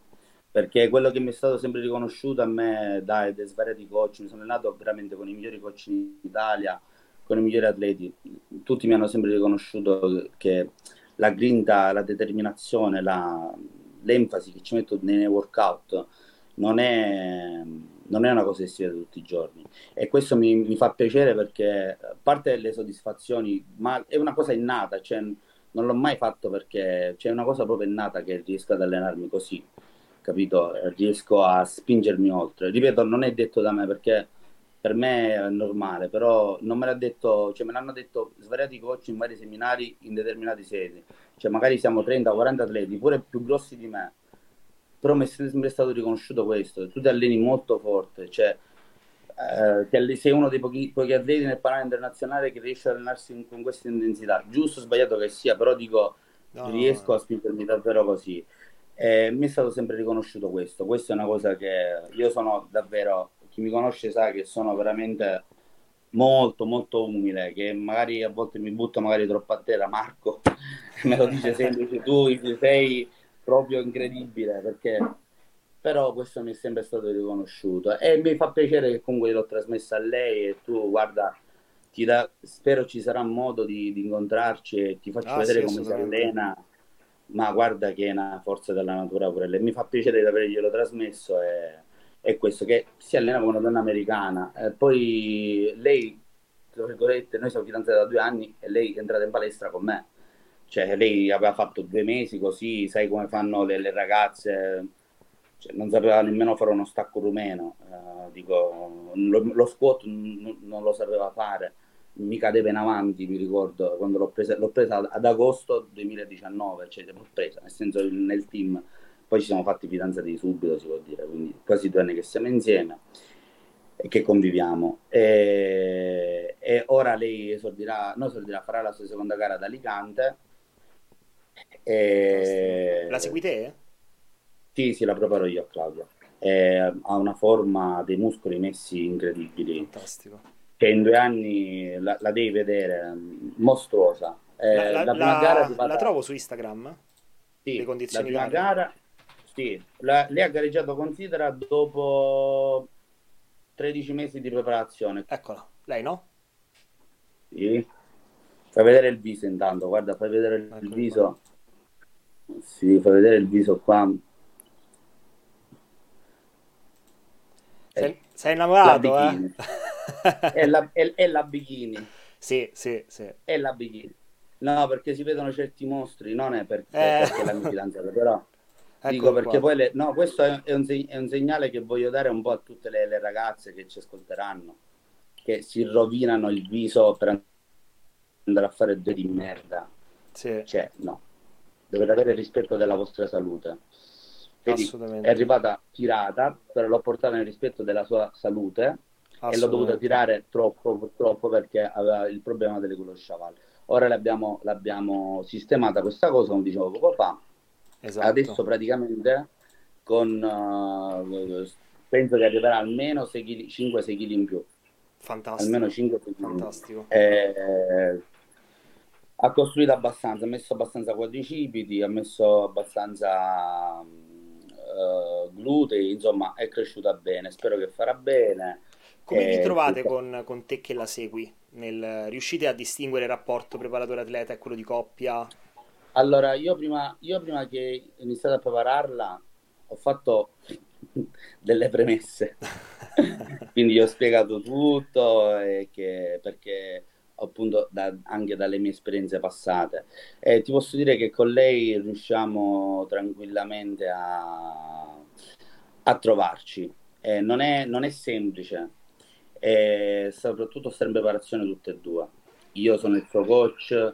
perché quello che mi è stato sempre riconosciuto a me da, da svariati coach, mi sono allenato veramente con i migliori coach in Italia, con i migliori atleti, tutti mi hanno sempre riconosciuto che la grinta, la determinazione, la, l'enfasi che ci metto nei workout non è, non è una cosa che si vede tutti i giorni. E questo mi, mi, fa piacere perché a parte le soddisfazioni ma è una cosa innata cioè non l'ho mai fatto perché c'è una cosa proprio innata che riesco ad allenarmi così capito? Riesco a spingermi oltre. Ripeto non è detto da me perché per me è normale, però non me l'ha detto, cioè me l'hanno detto svariati coach in vari seminari in determinati sedi, cioè magari siamo 30-40 atleti, pure più grossi di me, però mi è sempre stato riconosciuto questo, tu ti alleni molto forte, cioè eh, sei uno dei pochi, pochi, atleti nel panorama internazionale che riesce ad allenarsi in, con questa intensità, giusto o sbagliato che sia, però dico no, riesco no. a spingermi davvero così. E mi è stato sempre riconosciuto questo, questa è una cosa che io sono davvero chi mi conosce sa che sono veramente molto molto umile, che magari a volte mi butto magari troppo a terra, Marco *laughs* me lo dice sempre, tu sei proprio incredibile perché però questo mi è sempre stato riconosciuto e mi fa piacere che comunque l'ho trasmessa a lei e tu guarda ti da, spero ci sarà modo di, di incontrarci e ti faccio ah, vedere sì, come si allena ma guarda che è una forza della natura pure lei. Mi fa piacere di averglielo trasmesso e è questo, che si allena come una donna americana. Eh, poi lei, tra virgolette, noi siamo fidanzati da due anni e lei è entrata in palestra con me. Cioè, lei aveva fatto due mesi così, sai come fanno le, le ragazze, cioè, non sapeva nemmeno fare uno stacco rumeno. Uh, dico, lo, lo squat n- non lo sapeva fare, mi cadeva in avanti, mi ricordo, quando l'ho presa, l'ho presa ad agosto 2019, cioè l'ho presa, nel senso nel team poi ci siamo fatti fidanzati subito, si può dire, quindi quasi due anni che siamo insieme e che conviviamo. E, e ora lei esordirà, no, esordirà, farà la sua seconda gara ad Alicante. E... La segui te? Sì, sì, la preparo io, Claudia. E ha una forma dei muscoli messi incredibili. Fantastico. Che in due anni la, la devi vedere, mostruosa. Eh, la, la, la, la, trovo su Instagram? Sì, le condizioni la prima gara sì, la, lei ha gareggiato Considera dopo 13 mesi di preparazione. Eccola, lei no? Sì. Fai vedere il viso intanto, guarda, fai vedere il ecco viso. Qua. Sì, fai vedere il viso qua. Sei, eh, sei innamorato, la eh? *laughs* è, la, è, è la bikini. Sì, sì, sì. È la bikini. No, perché si vedono certi mostri, non è perché, eh. perché la mia fidanzata, però Ecco Dico perché poi le... no, questo è un, è un, segnale che voglio dare un po' a tutte le, le, ragazze che ci ascolteranno, che si rovinano il viso per andare a fare due di merda. Sì. Cioè, no, dovete avere rispetto della vostra salute. Vedi, è arrivata tirata, però l'ho portata nel rispetto della sua salute e l'ho dovuta tirare troppo purtroppo perché aveva il problema delle culo sciaval. Ora l'abbiamo, l'abbiamo sistemata questa cosa, come dicevo poco fa. Esatto. Adesso praticamente con uh, penso che arriverà almeno 5-6 kg in più. Fantastico. Almeno 5 kg. Fantastico. Eh, ha costruito abbastanza, ha messo abbastanza quadricipiti, ha messo abbastanza uh, glutei, insomma è cresciuta bene, spero che farà bene. Come vi trovate con, con, te che la segui? Nel, riuscite a distinguere il rapporto preparatore-atleta e quello di coppia? Allora, io prima, io prima che iniziate a prepararla ho fatto *laughs* delle premesse, *laughs* quindi ho spiegato tutto che, perché appunto da, anche dalle mie esperienze passate. E ti posso dire che con lei riusciamo tranquillamente a, a trovarci. Eh, non, è, non, è, semplice, e soprattutto stare in preparazione tutte e due. Io sono il suo coach,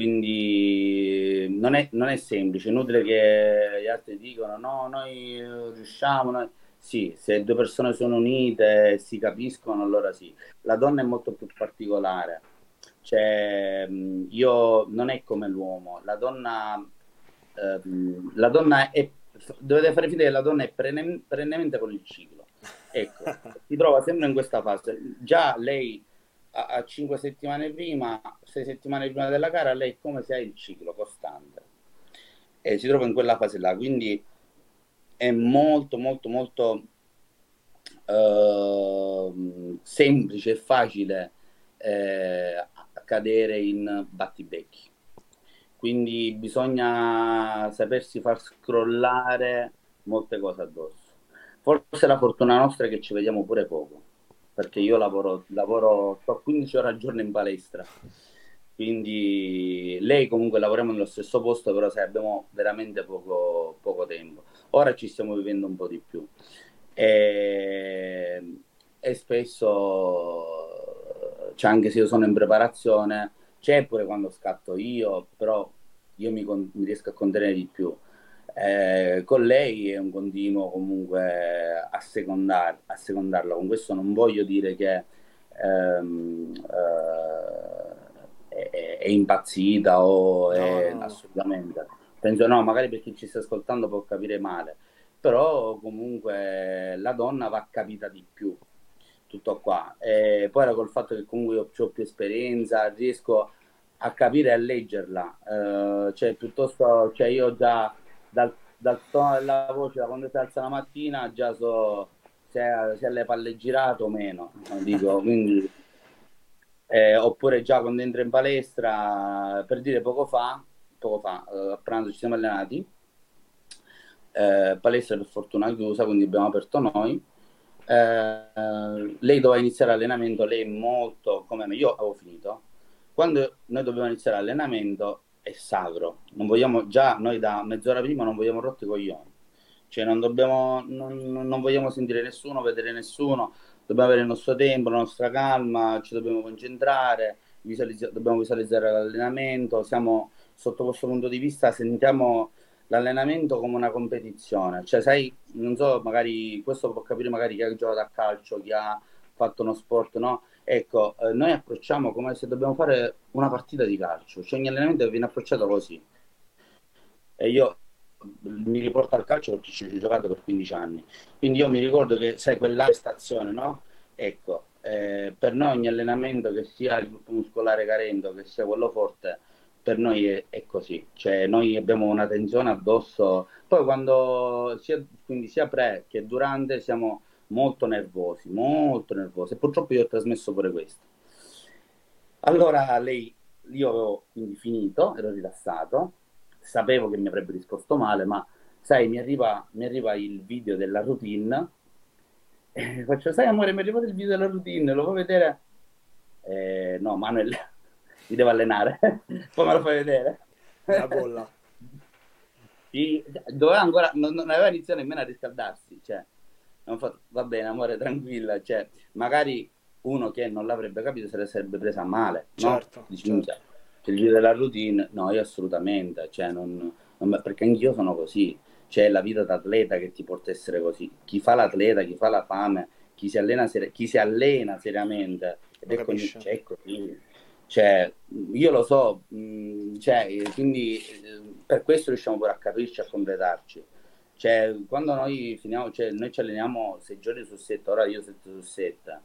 quindi non è, non è semplice, inutile che gli altri dicono no, noi riusciamo, noi... sì, se due persone sono unite e si capiscono, allora sì. La donna è molto più particolare, cioè io non è come l'uomo, la donna, eh, la donna è, dovete fare finta che la donna è perennemente con il ciclo, ecco, si trova sempre in questa fase, già lei a, a 5 settimane prima, 6 settimane prima della gara, lei è come se ha il ciclo costante e si trova in quella fase là, quindi è molto molto molto uh, semplice e facile eh, cadere in battibecchi. Quindi bisogna sapersi far scrollare molte cose addosso. Forse la fortuna nostra è che ci vediamo pure poco perché io lavoro, lavoro 15 ore al giorno in palestra. Quindi lei comunque lavoriamo nello stesso posto, però sai, abbiamo veramente poco, poco tempo. Ora ci stiamo vivendo un po' di più. E, e spesso, cioè anche se io sono in preparazione, c'è pure quando scatto io, però io mi, mi riesco a contenere di più eh, con lei è un continuo comunque a, secondar, a secondarla. Con questo non voglio dire che ehm, eh, è, è, impazzita o è no. assolutamente. Penso no, magari per chi ci sta ascoltando può capire male, però comunque la donna va capita di più. Tutto qua. E poi era col fatto che comunque io ho più esperienza, riesco a capire e a leggerla. Uh, cioè, piuttosto, cioè io già dal, dal tono della voce da quando si alza la mattina già so se, se le palle girato o meno, dico, *laughs* quindi, eh, oppure già quando entra in palestra, per dire poco fa, poco fa, eh, a pranzo ci siamo allenati, eh, palestra per fortuna chiusa, quindi abbiamo aperto noi. Eh, lei doveva iniziare l'allenamento, lei molto come me, io avevo finito. Quando noi dobbiamo iniziare l'allenamento, è sacro. Non vogliamo, già noi da mezz'ora prima non vogliamo rotti coglioni. Cioè non dobbiamo, non, non vogliamo sentire nessuno, vedere nessuno, dobbiamo avere il nostro tempo, la nostra calma, ci dobbiamo concentrare, visualizza- dobbiamo visualizzare l'allenamento, siamo sotto questo punto di vista, sentiamo l'allenamento come una competizione. Cioè, sai, non so, magari questo può capire magari chi ha giocato a calcio, chi ha fatto uno sport, no? Ecco, eh, noi approcciamo come se dobbiamo fare una partita di calcio, cioè ogni allenamento viene approcciato così. E io mi riporto al calcio perché ci ho giocato per 15 anni. Quindi io mi ricordo che, sai, quella prestazione, no? Ecco, eh, per noi ogni allenamento, che sia il gruppo muscolare carente, che sia quello forte, per noi è, è, così. Cioè, noi abbiamo una tensione addosso. Poi quando, sia, quindi sia pre che durante, siamo molto nervosi, molto nervosi. E purtroppo io ho trasmesso pure questo. Allora lei, io avevo quindi finito, ero rilassato, sapevo che mi avrebbe risposto male, ma sai, mi arriva, mi arriva il video della routine. E faccio, sai amore, mi è arrivato il video della routine, lo vuoi vedere? Eh, no, Manuel, *laughs* mi devo allenare. *laughs* Poi me lo fai vedere. La bolla. *laughs* Doveva ancora, non, non aveva iniziato nemmeno a riscaldarsi, cioè fatto, va bene amore tranquilla, cioè, magari uno che non l'avrebbe capito se le sarebbe presa male, certo, no? Dici, certo. Cioè, il giro della routine, no, io assolutamente, cioè, non, non, perché anch'io sono così, c'è la vita d'atleta che ti porta a essere così, chi fa l'atleta, chi fa la fame, chi si allena, ser- chi si allena seriamente, ed è così, cioè, così. Cioè, io lo so, mh, mm, cioè, quindi eh, per questo riusciamo pure a capirci, a completarci. Cioè, quando noi finiamo, cioè, noi ci alleniamo sei giorni su sette, ora io sette su sette,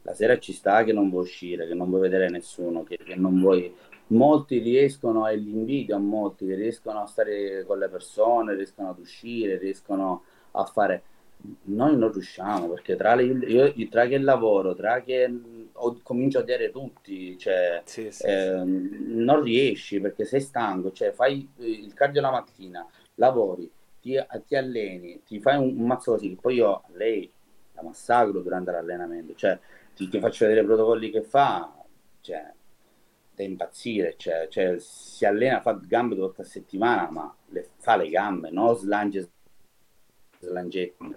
la sera ci sta che non vuoi uscire, che non vuoi vedere nessuno, che, che non vuoi... Molti riescono, e li invidio a molti, che riescono a stare con le persone, riescono ad uscire, riescono a fare. Noi non riusciamo perché tra, le, io, tra che lavoro, tra che ho, comincio a dire tutti, cioè, sì, sì, eh, sì. non riesci perché sei stanco, cioè fai il cardio la mattina, lavori, ti, ti alleni, ti fai un, un, mazzo così, poi io lei la massacro durante l'allenamento, cioè ti, ti faccio vedere i protocolli che fa, cioè da impazzire, cioè, cioè, si allena, fa gambe due volte a settimana, ma le, fa le gambe, non slange slangetti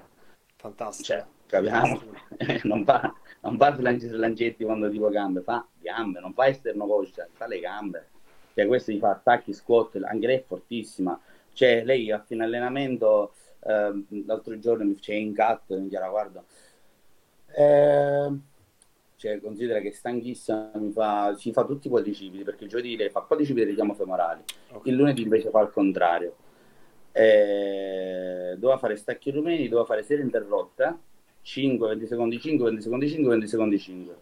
Fantastico. Cioè, capiamo? *laughs* non fa, non fa slangetti quando tipo gambe, fa gambe, non fa esterno coscia, fa le gambe. Cioè, questo gli fa attacchi, squat, anche lei è fortissima. Cioè, lei a fine allenamento, eh, l'altro giorno mi fece in cut, mi chiara, guarda, eh, cioè, considera che stanchissima, mi fa, ci fa tutti i quadricipiti, perché il giovedì lei fa quadricipiti e richiamo femorali, okay. il lunedì invece fa il contrario eh, doveva fare stacchi rumeni, doveva fare serie interrotta, 5, 20 secondi 5, 20 secondi 5, 20 secondi 5.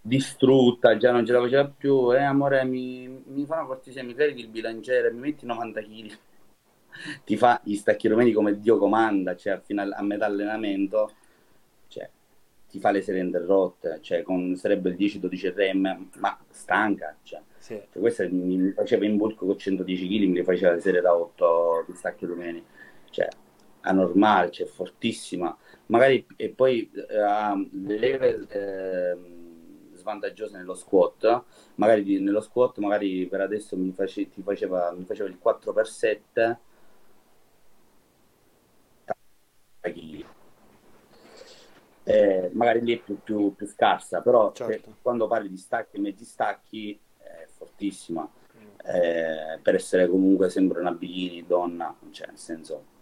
Distrutta, già non ce la faceva più, eh amore mi, mi fa una cortesia, mi carichi il bilanciere, mi metti 90 kg. Ti fa gli stacchi rumeni come Dio comanda, cioè a, fine, a metà allenamento, cioè ti fa le serie interrotte, cioè con, sarebbe il 10-12 RM, ma stanca, cioè sì. Cioè, questa mi faceva in bulk con 110 kg, mi faceva le serie da 8 pistacchi rumeni. Cioè, anormale, cioè fortissima. Magari, e poi ha uh, level eh, svantaggiose nello squat. Magari nello squat, magari per adesso mi, face, faceva, mi faceva il 4x7 eh, magari lì è più, più, più scarsa, però certo. quando parli di stacchi e mezzi stacchi fortissima eh, per essere comunque sempre una bikini donna, cioè nel senso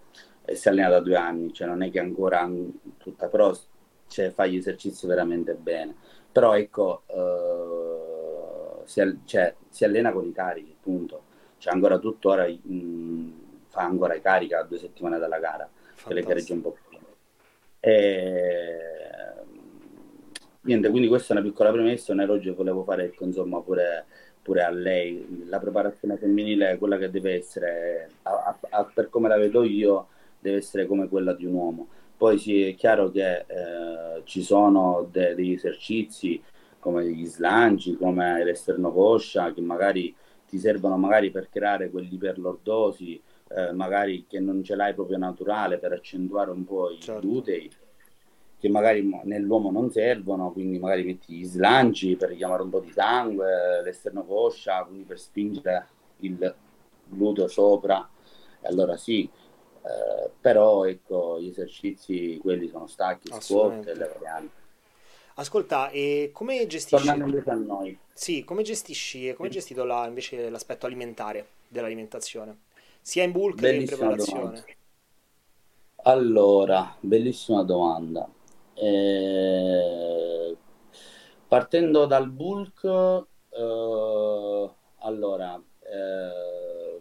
si allena da due anni, cioè non è che ancora tutta, però cioè, fa gli esercizi veramente bene. Però ecco, eh, si, cioè, si, allena con i carichi, punto. Cioè ancora tuttora mh, fa ancora i carichi a due settimane dalla gara, che le gareggia un po' più. E, niente, quindi questa è una piccola premessa, un elogio che volevo fare, ecco, insomma, pure pure a lei. La preparazione femminile è quella che deve essere, a, a, per come la vedo io, deve essere come quella di un uomo. Poi sì, è chiaro che eh, ci sono de, degli esercizi come gli slanci, come l'esterno coscia, che magari ti servono magari per creare quell'iperlordosi, eh, magari che non ce l'hai proprio naturale per accentuare un po' i certo. glutei che magari nell'uomo non servono, quindi magari metti gli slanci per richiamare un po' di sangue, l'esterno coscia, quindi per spingere il gluteo sopra, e allora sì, eh, però ecco, gli esercizi quelli sono stacchi, squat e le varianti. Ascolta, e come gestisci... Tornando invece a noi. Sì, come gestisci, come hai gestito la, invece l'aspetto alimentare dell'alimentazione? Sia in bulk che in preparazione? Domanda. Allora, bellissima domanda. Eh, partendo dal bulk, eh, allora, eh,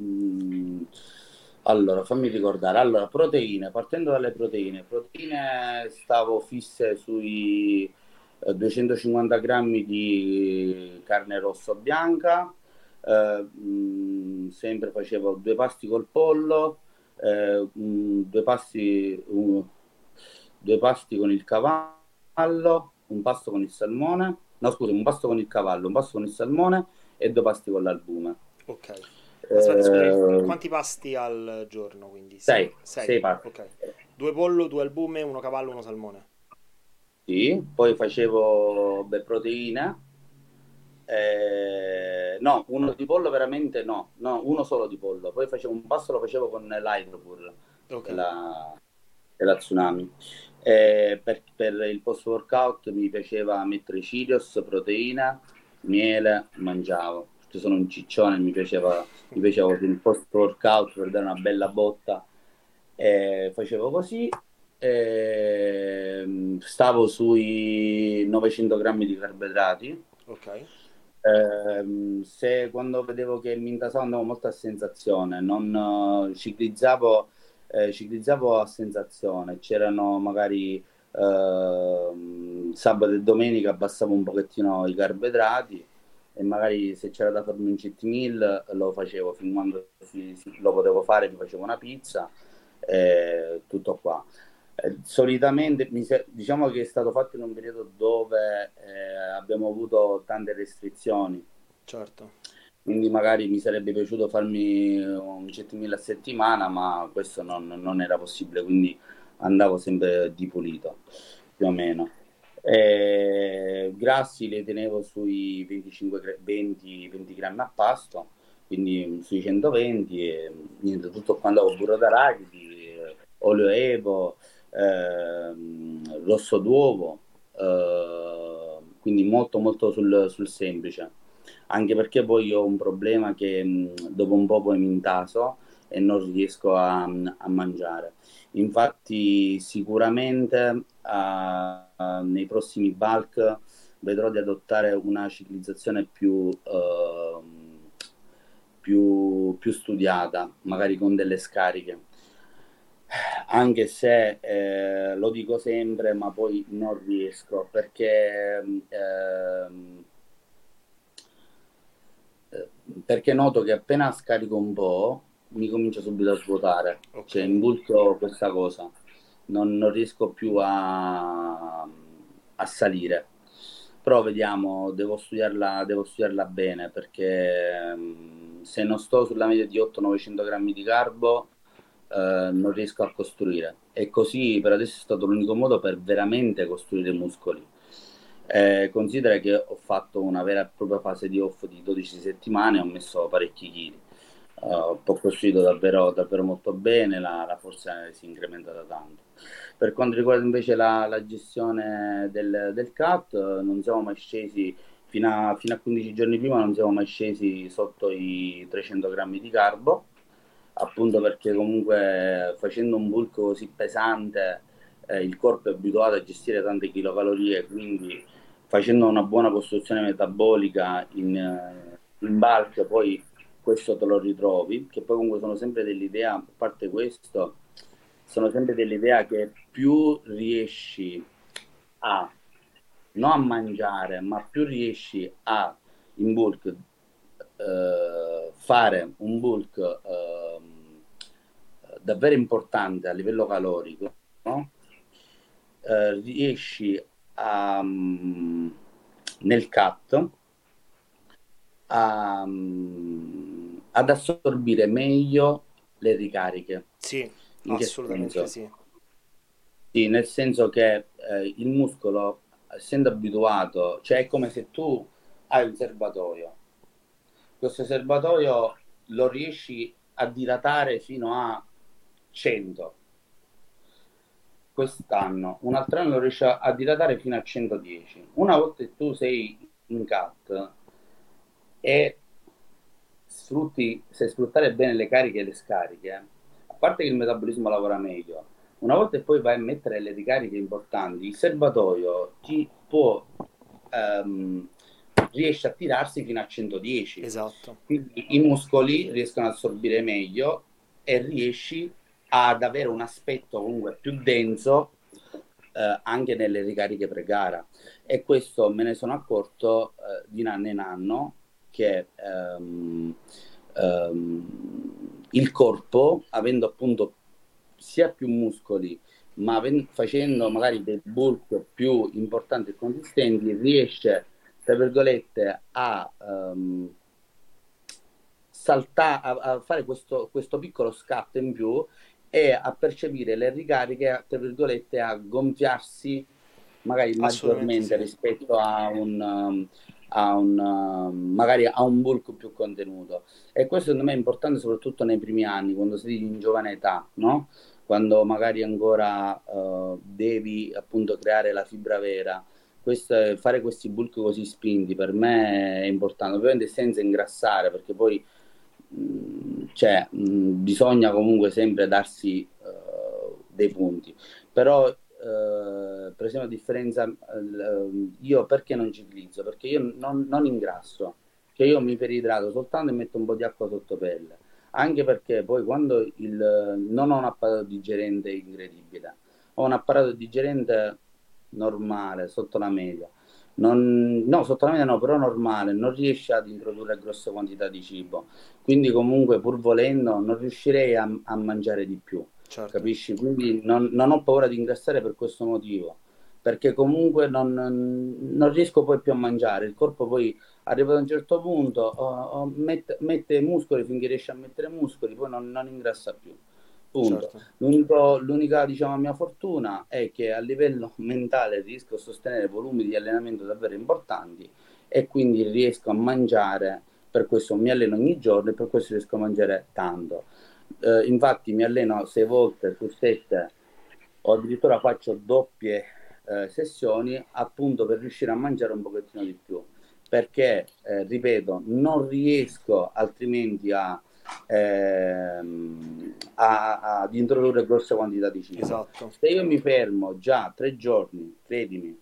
mh, allora, fammi ricordare. Allora, proteine, partendo dalle proteine, proteine stavo fisse sui 250 eh, grammi di carne rossa bianca, eh, mh, sempre facevo due pasti col pollo, eh, mh, due pasti, due pasti con il cavallo, un pasto con il salmone, no scusa, un pasto con il cavallo, un pasto con il salmone e due pasti con l'albume. Ok. Aspetta, scusami, quanti pasti al giorno quindi? Sei. Sei, sei pasti. Ok. Due pollo, due albume, uno cavallo, uno salmone. Sì, poi facevo beh, proteine. Eh, no, uno di pollo veramente no, no, uno solo di pollo. Poi facevo un pasto, lo facevo con l'hydropur, okay. la, della Tsunami. Eh, per, per, il post workout mi piaceva mettere Cheerios, proteina, miele, mangiavo. Perché sono un ciccione, mi piaceva, mi piaceva il post workout per dare una bella botta. Eh, facevo così eh, stavo sui 900 grammi di carboidrati. Ok. Eh, se quando vedevo che mi intasavo andavo molto a sensazione, non ciclizzavo, eh, ciclizzavo a sensazione, c'erano magari uh, sabato e domenica abbassavo un pochettino i carboidrati e magari se c'era da farmi un cheat meal lo facevo fin quando si, si, lo potevo fare, mi facevo una pizza, eh, tutto qua. Eh, solitamente diciamo che è stato fatto in un periodo dove eh, abbiamo avuto tante restrizioni. Certo. Quindi magari mi sarebbe piaciuto farmi un cheat meal a settimana, ma questo non, non era possibile, quindi andavo sempre di pulito, più o meno. Eh, grassi li tenevo sui 25, 20, 20 grammi a pasto, quindi sui 120 e niente, tutto quanto ho burro d'arachidi, olio evo, eh, rosso d'uovo, eh, quindi molto molto sul, sul, semplice, anche perché poi ho un problema che mh, dopo un po' poi mi intaso e non riesco a, a mangiare. Infatti sicuramente uh, nei prossimi bulk vedrò di adottare una ciclizzazione più, uh, più, più studiata, magari con delle scariche anche se eh, lo dico sempre, ma poi non riesco perché, ehm, eh, perché noto che appena scarico un po' mi comincia subito a svuotare, okay. cioè imbulto questa cosa, non, non riesco più a, a, salire. Però vediamo, devo studiarla, devo studiarla bene perché ehm, se non sto sulla media di 800-900 grammi di carbo eh, non riesco a costruire. E così per adesso è stato l'unico modo per veramente costruire muscoli. Eh, considera che ho fatto una vera e propria fase di off di 12 settimane ho messo parecchi chili. Uh, ho costruito davvero, davvero molto bene, la, la, forza si è incrementata tanto. Per quanto riguarda invece la, la gestione del, del cut, non siamo mai scesi fino a, fino a 15 giorni prima, non siamo mai scesi sotto i 300 grammi di carbo appunto perché comunque facendo un bulk così pesante eh, il corpo è abituato a gestire tante kilocalorie, quindi facendo una buona costruzione metabolica in, eh, in bulk poi questo te lo ritrovi, che poi comunque sono sempre dell'idea, a parte questo, sono sempre dell'idea che più riesci a non a mangiare, ma più riesci a in bulk eh, fare un bulk eh, davvero importante a livello calorico, no? eh, riesci a, um, nel cut a, um, ad assorbire meglio le ricariche. Sì, assolutamente sì. Sì, nel senso che eh, il muscolo, essendo abituato, cioè è come se tu hai un serbatoio. Questo serbatoio lo riesci a dilatare fino a 100 quest'anno, un altro anno riesci a dilatare fino a 110. Una volta che tu sei in cut e sfrutti, se sfruttare bene le cariche e le scariche, a parte che il metabolismo lavora meglio, una volta che poi vai a mettere le ricariche importanti, il serbatoio ti può um, riesce a tirarsi fino a 110. Esatto. Quindi i muscoli riescono ad assorbire meglio e riesci ad avere un aspetto comunque più denso eh, anche nelle ricariche pre-gara. E questo me ne sono accorto eh, di anno in anno che ehm, ehm, il corpo avendo appunto sia più muscoli ma avendo, facendo magari dei bulk più importanti e consistenti riesce tra virgolette a um, saltare a, a, fare questo, questo piccolo scatto in più e a percepire le ricariche, tra virgolette, a gonfiarsi magari maggiormente sì. rispetto a un, um, a un um, magari a un bulk più contenuto. E questo secondo me è importante soprattutto nei primi anni, quando sei in giovane età, no? Quando magari ancora uh, devi appunto creare la fibra vera. Questo, fare questi bulk così spinti per me è importante, ovviamente senza ingrassare, perché poi cioè, mh, bisogna comunque sempre darsi uh, dei punti. però eh, per esempio a differenza eh, io perché non ciclizzo? Perché io non, non ingrasso, cioè io mi peridrato soltanto e metto un po' di acqua sotto pelle, anche perché poi quando il, non ho un apparato digerente incredibile, ho un apparato digerente normale, sotto la media, non, no, sotto la media no, però normale, non riesce ad introdurre grosse quantità di cibo. Quindi comunque pur volendo non riuscirei a, a mangiare di più, certo. capisci? Quindi non, non, ho paura di ingrassare per questo motivo, perché comunque non, non, riesco poi più a mangiare, il corpo poi arriva ad un certo punto, oh, oh, mette, mette, muscoli finché riesce a mettere muscoli, poi non, non ingrassa più. Punto. Certo. l'unica diciamo, mia fortuna è che a livello *laughs* mentale riesco a sostenere volumi di allenamento davvero importanti e quindi riesco a mangiare, per questo mi alleno ogni giorno e per questo riesco a mangiare tanto. Eh, infatti mi alleno sei volte su sette o addirittura faccio doppie eh, sessioni appunto per riuscire a mangiare un pochettino di più perché, eh, ripeto, non riesco altrimenti a ehm, a, ad introdurre grosse quantità di cibo. Esatto. Se io mi fermo già tre giorni, credimi,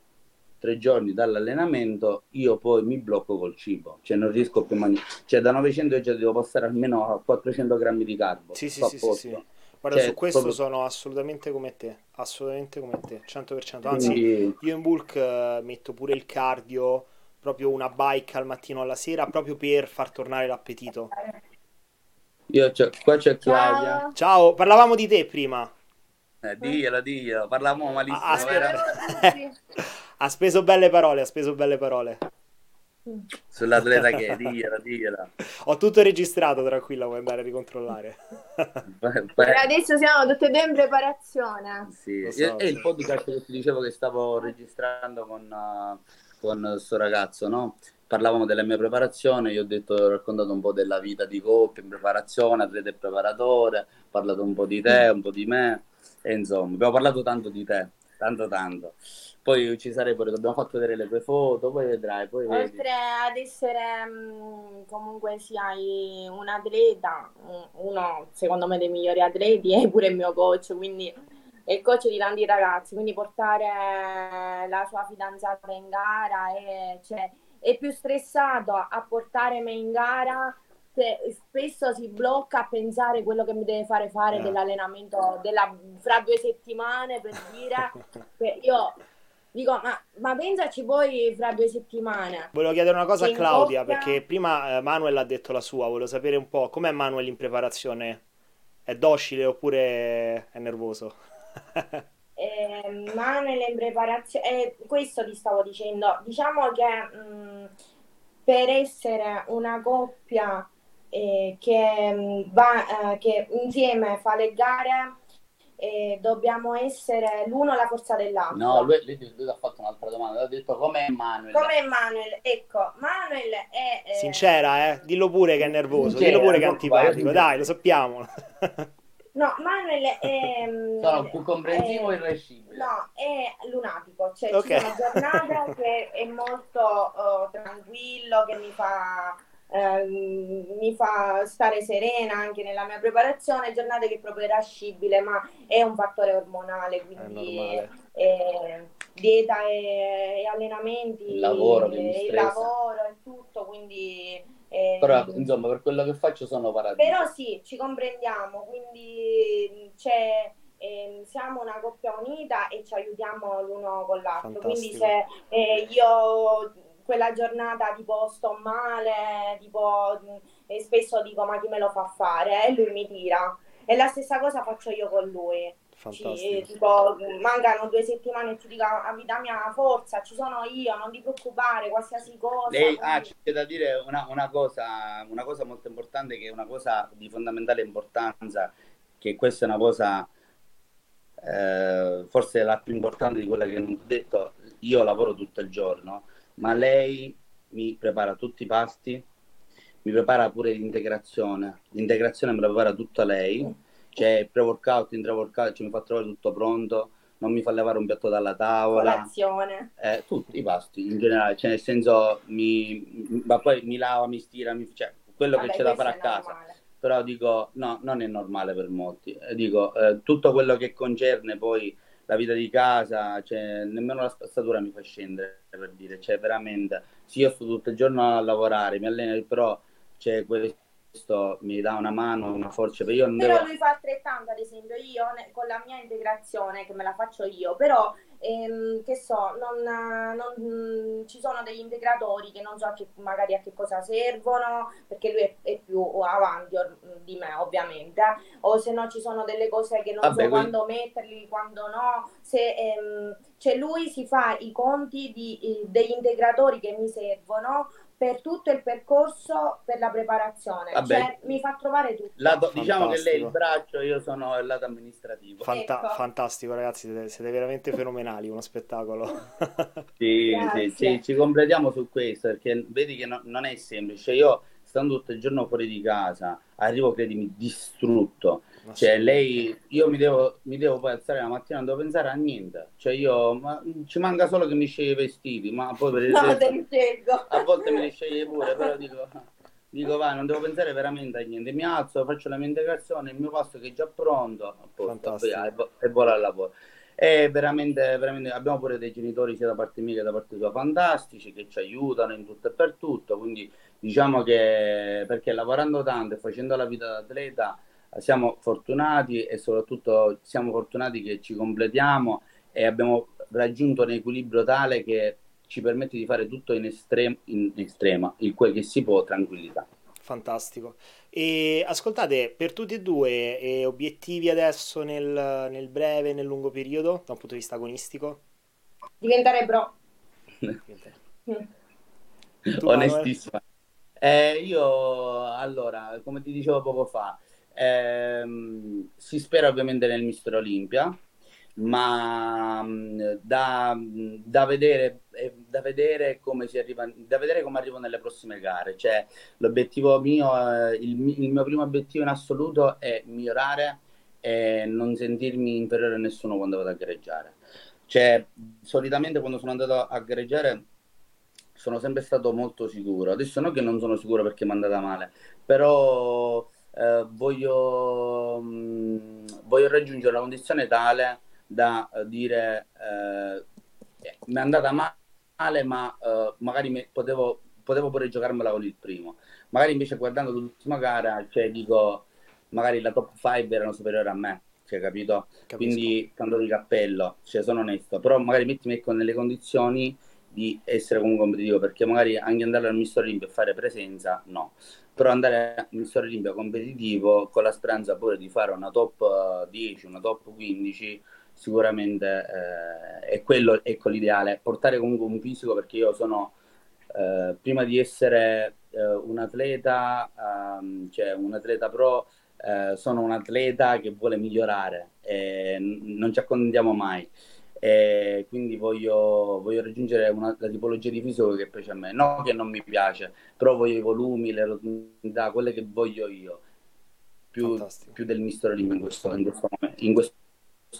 tre giorni dall'allenamento, io poi mi blocco col cibo, cioè non riesco più a mangiare. Cioè da 900 io già devo passare almeno a 400 grammi di carbo. Sì, sì, sì, sì, sì, Guarda, cioè, su questo proprio... sono assolutamente come te, assolutamente come te, 100%. Anzi, Quindi... io in bulk uh, metto pure il cardio, proprio una bike al mattino alla sera, proprio per far tornare l'appetito. Io c'è, qua c'è Claudia. Ciao. Ciao, parlavamo di te prima. Eh, diglielo, diglielo, parlavamo malissimo. Ha, spe- *laughs* ha speso belle parole, ha speso belle parole. Sull'atleta che è, digliela, digliela. Ho tutto registrato, tranquilla, puoi andare a ricontrollare. *laughs* Beh, adesso siamo tutte e due in preparazione. Sì, so, e, sì. il podcast che ti dicevo che stavo registrando con, uh, con questo ragazzo, no? Parlavamo della mia preparazione, io ho detto, ho raccontato un po' della vita di coppia in preparazione, atleta e preparatore, ho parlato un po' di te, un po' di me, e insomma, abbiamo parlato tanto di te, tanto tanto. Poi ci sarebbero, abbiamo fatto vedere le tue foto, poi vedrai, poi Oltre vedi. ad essere mh, comunque sia un atleta, uno secondo me dei migliori atleti, *laughs* è pure il mio coach, quindi è il coach di tanti ragazzi, quindi portare la sua fidanzata in gara e cioè, è più stressato a portare me in gara spesso si blocca a pensare quello che mi deve fare fare eh. dell'allenamento della, fra due settimane per dire io dico ma, ma, pensaci poi fra due settimane volevo chiedere una cosa a Claudia coppia... perché prima eh, Manuel ha detto la sua volevo sapere un po' com'è Manuel in preparazione? È docile oppure è nervoso *laughs* eh, ma nelle preparazioni, eh, questo ti stavo dicendo, diciamo che mh, mm, per essere una coppia eh, che, mm, va, eh, che insieme fa le gare eh, dobbiamo essere l'uno la forza dell'altro. No, lui, lui, lui ha fatto un'altra domanda, ha detto come Manuel. Come Manuel, ecco, Manuel è... Eh... Sincera, eh? dillo pure che è nervoso, Sincera, dillo pure che è antipatico, dai, lo sappiamo. *laughs* No, Manuel è... Mm, *laughs* Sono più comprensivo e irrescibile. No, è lunatico, cioè okay. c'è una giornata *laughs* che è molto uh, tranquillo, che mi fa... Uh, mi fa stare serena anche nella mia preparazione, giornate che è proprio irascibile, ma è un fattore ormonale, quindi eh, dieta e, e, allenamenti, il lavoro, e, il lavoro e tutto, quindi eh, Però insomma per quello che faccio sono paradisi. Però sì, ci comprendiamo, quindi c'è, eh, siamo una coppia unita e ci aiutiamo l'uno con l'altro. Fantastico. Quindi se eh, io quella giornata tipo sto male, tipo e spesso dico ma chi me lo fa fare e lui mi tira. E la stessa cosa faccio io con lui. Ci, tipo, mancano due settimane e ti dico a vita mia forza, ci sono io, non ti preoccupare, qualsiasi cosa. Lei, quindi... ah, c'è da dire una, una, cosa, una cosa molto importante, che è una cosa di fondamentale importanza, che questa è una cosa eh, forse la più importante di quella che non ho detto. Io lavoro tutto il giorno, ma lei mi prepara tutti i pasti, mi prepara pure l'integrazione. L'integrazione me la prepara tutta lei cioè pre-workout, intra-workout, cioè mi fa trovare tutto pronto, non mi fa levare un piatto dalla tavola. Colazione. Eh, tutti i pasti in generale, cioè nel senso, mi, ma poi mi lava, mi stira, mi, cioè quello Vabbè, che c'è da fare a casa. Normale. Però dico, no, non è normale per molti. Eh, dico, eh, tutto quello che concerne poi la vita di casa, cioè, nemmeno la spazzatura mi fa scendere per dire, cioè veramente, sì, io sto tutto il giorno a lavorare, mi alleno, però c'è questo mi dà una mano, una forza. Però devo... lui fa altrettanto, ad esempio, io con la mia integrazione, che me la faccio io, però ehm, che so, non, non, ci sono degli integratori che non so che, magari a che cosa servono, perché lui è, è più avanti di me, ovviamente, o se no ci sono delle cose che non Vabbè, so quando metterli, quando no, se ehm, cioè lui si fa i conti di, degli integratori che mi servono per tutto il percorso per la preparazione. Vabbè, cioè, mi fa trovare tutto. Lato, diciamo che lei è il braccio, io sono il lato amministrativo. Fanta- ecco. Fantastico, ragazzi, siete, siete, veramente fenomenali, uno spettacolo. *laughs* sì, sì, sì, ci completiamo su questo perché vedi che no, non è semplice. Io stando tutto il giorno fuori di casa, arrivo, credimi, distrutto. Cioè, lei, io mi devo, mi devo poi alzare la mattina, non devo pensare a niente. Cioè, io, ma, ci manca solo che mi sceglie i vestiti, ma poi per il no, resto, a volte me li sceglie pure, però dico, dico, vai, non devo pensare veramente a niente. Mi alzo, faccio la mia integrazione, il mio pasto che è già pronto, a posto, e, e volo al lavoro. E veramente, veramente abbiamo pure dei genitori sia da parte mia che da parte tua fantastici che ci aiutano in tutto e per tutto, quindi diciamo che perché lavorando tanto e facendo la vita da atleta siamo fortunati e soprattutto siamo fortunati che ci completiamo e abbiamo raggiunto un equilibrio tale che ci permette di fare tutto in, estrem- in estrema, il quel che si può, tranquillità. Fantastico. E ascoltate, per tutti e due, eh, obiettivi adesso nel, nel breve e nel lungo periodo, da un punto di vista agonistico? Diventare pro. Onestissima. Eh, io, allora, come ti dicevo poco fa, ehm, si spera ovviamente nel Mister Olimpia, ma mm, da, da, vedere, da, vedere come si arriva, da vedere come arrivo nelle prossime gare. Cioè, l'obiettivo mio, il, il mio primo obiettivo in assoluto è migliorare e non sentirmi inferiore a nessuno quando vado a gareggiare. Cioè, solitamente quando sono andato a gareggiare sono sempre stato molto sicuro. Adesso non che non sono sicuro perché mi è andata male, però eh, voglio, mh, mm, voglio raggiungere una condizione tale da uh, dire uh, mi è andata male, ma uh, magari mi, potevo, potevo pure giocarmela con il primo. Magari invece guardando l'ultima gara, cioè dico, magari la top 5 erano superiori a me, cioè, capito? Capisco. Quindi tanto di cappello, cioè sono onesto, però magari mettimi ecco nelle condizioni di essere comunque competitivo, perché magari anche andare al Mister Olimpia e fare presenza, no. Però andare al Mister Olimpia competitivo con la speranza pure di fare una top 10, una top 15, sicuramente eh, è quello ecco, l'ideale, portare comunque un fisico perché io sono, eh, prima di essere eh, un atleta, ehm, cioè un atleta pro, eh, sono un atleta che vuole migliorare e non ci accontentiamo mai. E quindi voglio, voglio raggiungere una, la tipologia di fisico che piace a me, non che non mi piace, però voglio i volumi, le rotondità, quelle che voglio io, più, più del mister Olimpo in questo, in questo, in questo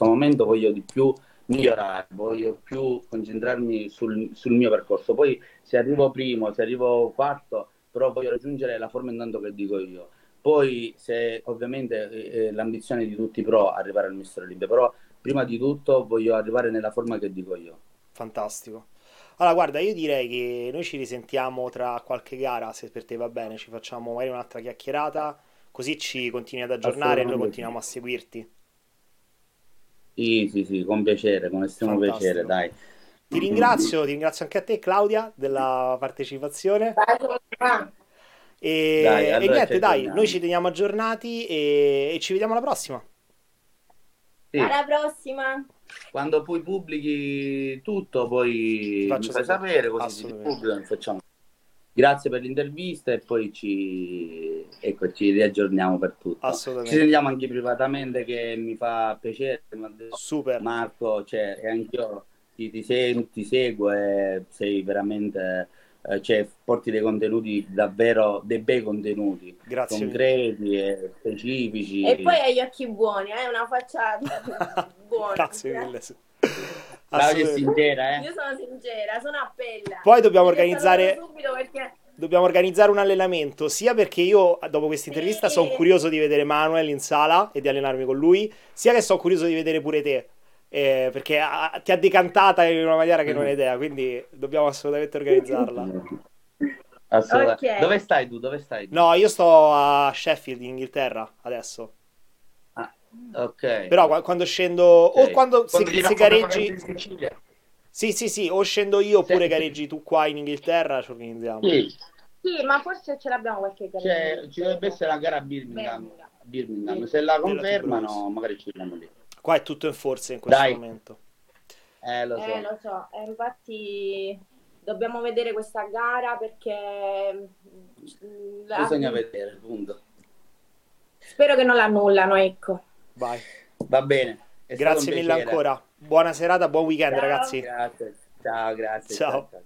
momento voglio di più migliorare, voglio più concentrarmi sul, sul, mio percorso. Poi se arrivo primo, se arrivo quarto, però voglio raggiungere la forma intanto che dico io. Poi se ovviamente eh, eh l'ambizione di tutti pro arrivare al Mister Olimpia, però prima di tutto voglio arrivare nella forma che dico io. Fantastico. Allora, guarda, io direi che noi ci risentiamo tra qualche gara, se per te va bene, ci facciamo magari un'altra chiacchierata, così ci continui ad aggiornare e noi continuiamo a seguirti. Sì, sì, sì, con piacere, con estremo Fantastico. piacere, dai. Ti ringrazio, ti ringrazio anche a te Claudia della partecipazione. E, dai, allora e niente, dai, noi ci teniamo aggiornati e, e ci vediamo alla prossima. Sì. Alla prossima. Quando poi pubblichi tutto, poi mi fai sapere così si pubblica, facciamo Grazie per l'intervista e poi ci, ecco, ci riaggiorniamo per tutto. Assolutamente. Ci sentiamo anche privatamente che mi fa piacere. Super. Marco, cioè, e anch'io ti, ti, se, ti seguo e sei veramente... Eh, cioè, porti dei contenuti davvero dei bei contenuti Grazie concreti e specifici e poi hai gli occhi buoni hai una faccia *laughs* buona Grazie mille Claudia è sincera, eh? Io sono sincera, sono a pelle. Poi dobbiamo organizzare... Perché... Dobbiamo organizzare un allenamento, sia perché io dopo questa intervista sì. sono curioso di vedere Manuel in sala e di allenarmi con lui, sia che sono curioso di vedere pure te. Eh, perché ha, ti ha decantata in una maniera che non hai idea, quindi dobbiamo assolutamente organizzarla. *laughs* Assolutamente. Okay. Dove stai tu? Dove stai? No, io sto a Sheffield, in Inghilterra, adesso. Ah, ok. Però quando scendo, okay. o quando, quando se, se gareggi... Sì, sì, sì, o scendo io oppure sì. gareggi tu qua in Inghilterra, ci organizziamo. Sì. sì, ma forse ce l'abbiamo qualche gara. Cioè, ci dovrebbe essere la gara a Birmingham. Birmingham. Birmingham. Se la confermano, magari ci vediamo lì. Qua è tutto in forza in questo Dai. momento. Eh, lo so. Eh, lo so. Eh, infatti dobbiamo vedere questa gara perché... Mm, Bisogna vedere, punto. Spero che non l'annullano, ecco. Vai. Va bene. Grazie mille ancora. Buona serata, buon weekend, ciao. ragazzi. Grazie. Ciao, grazie. ciao. ciao, ciao.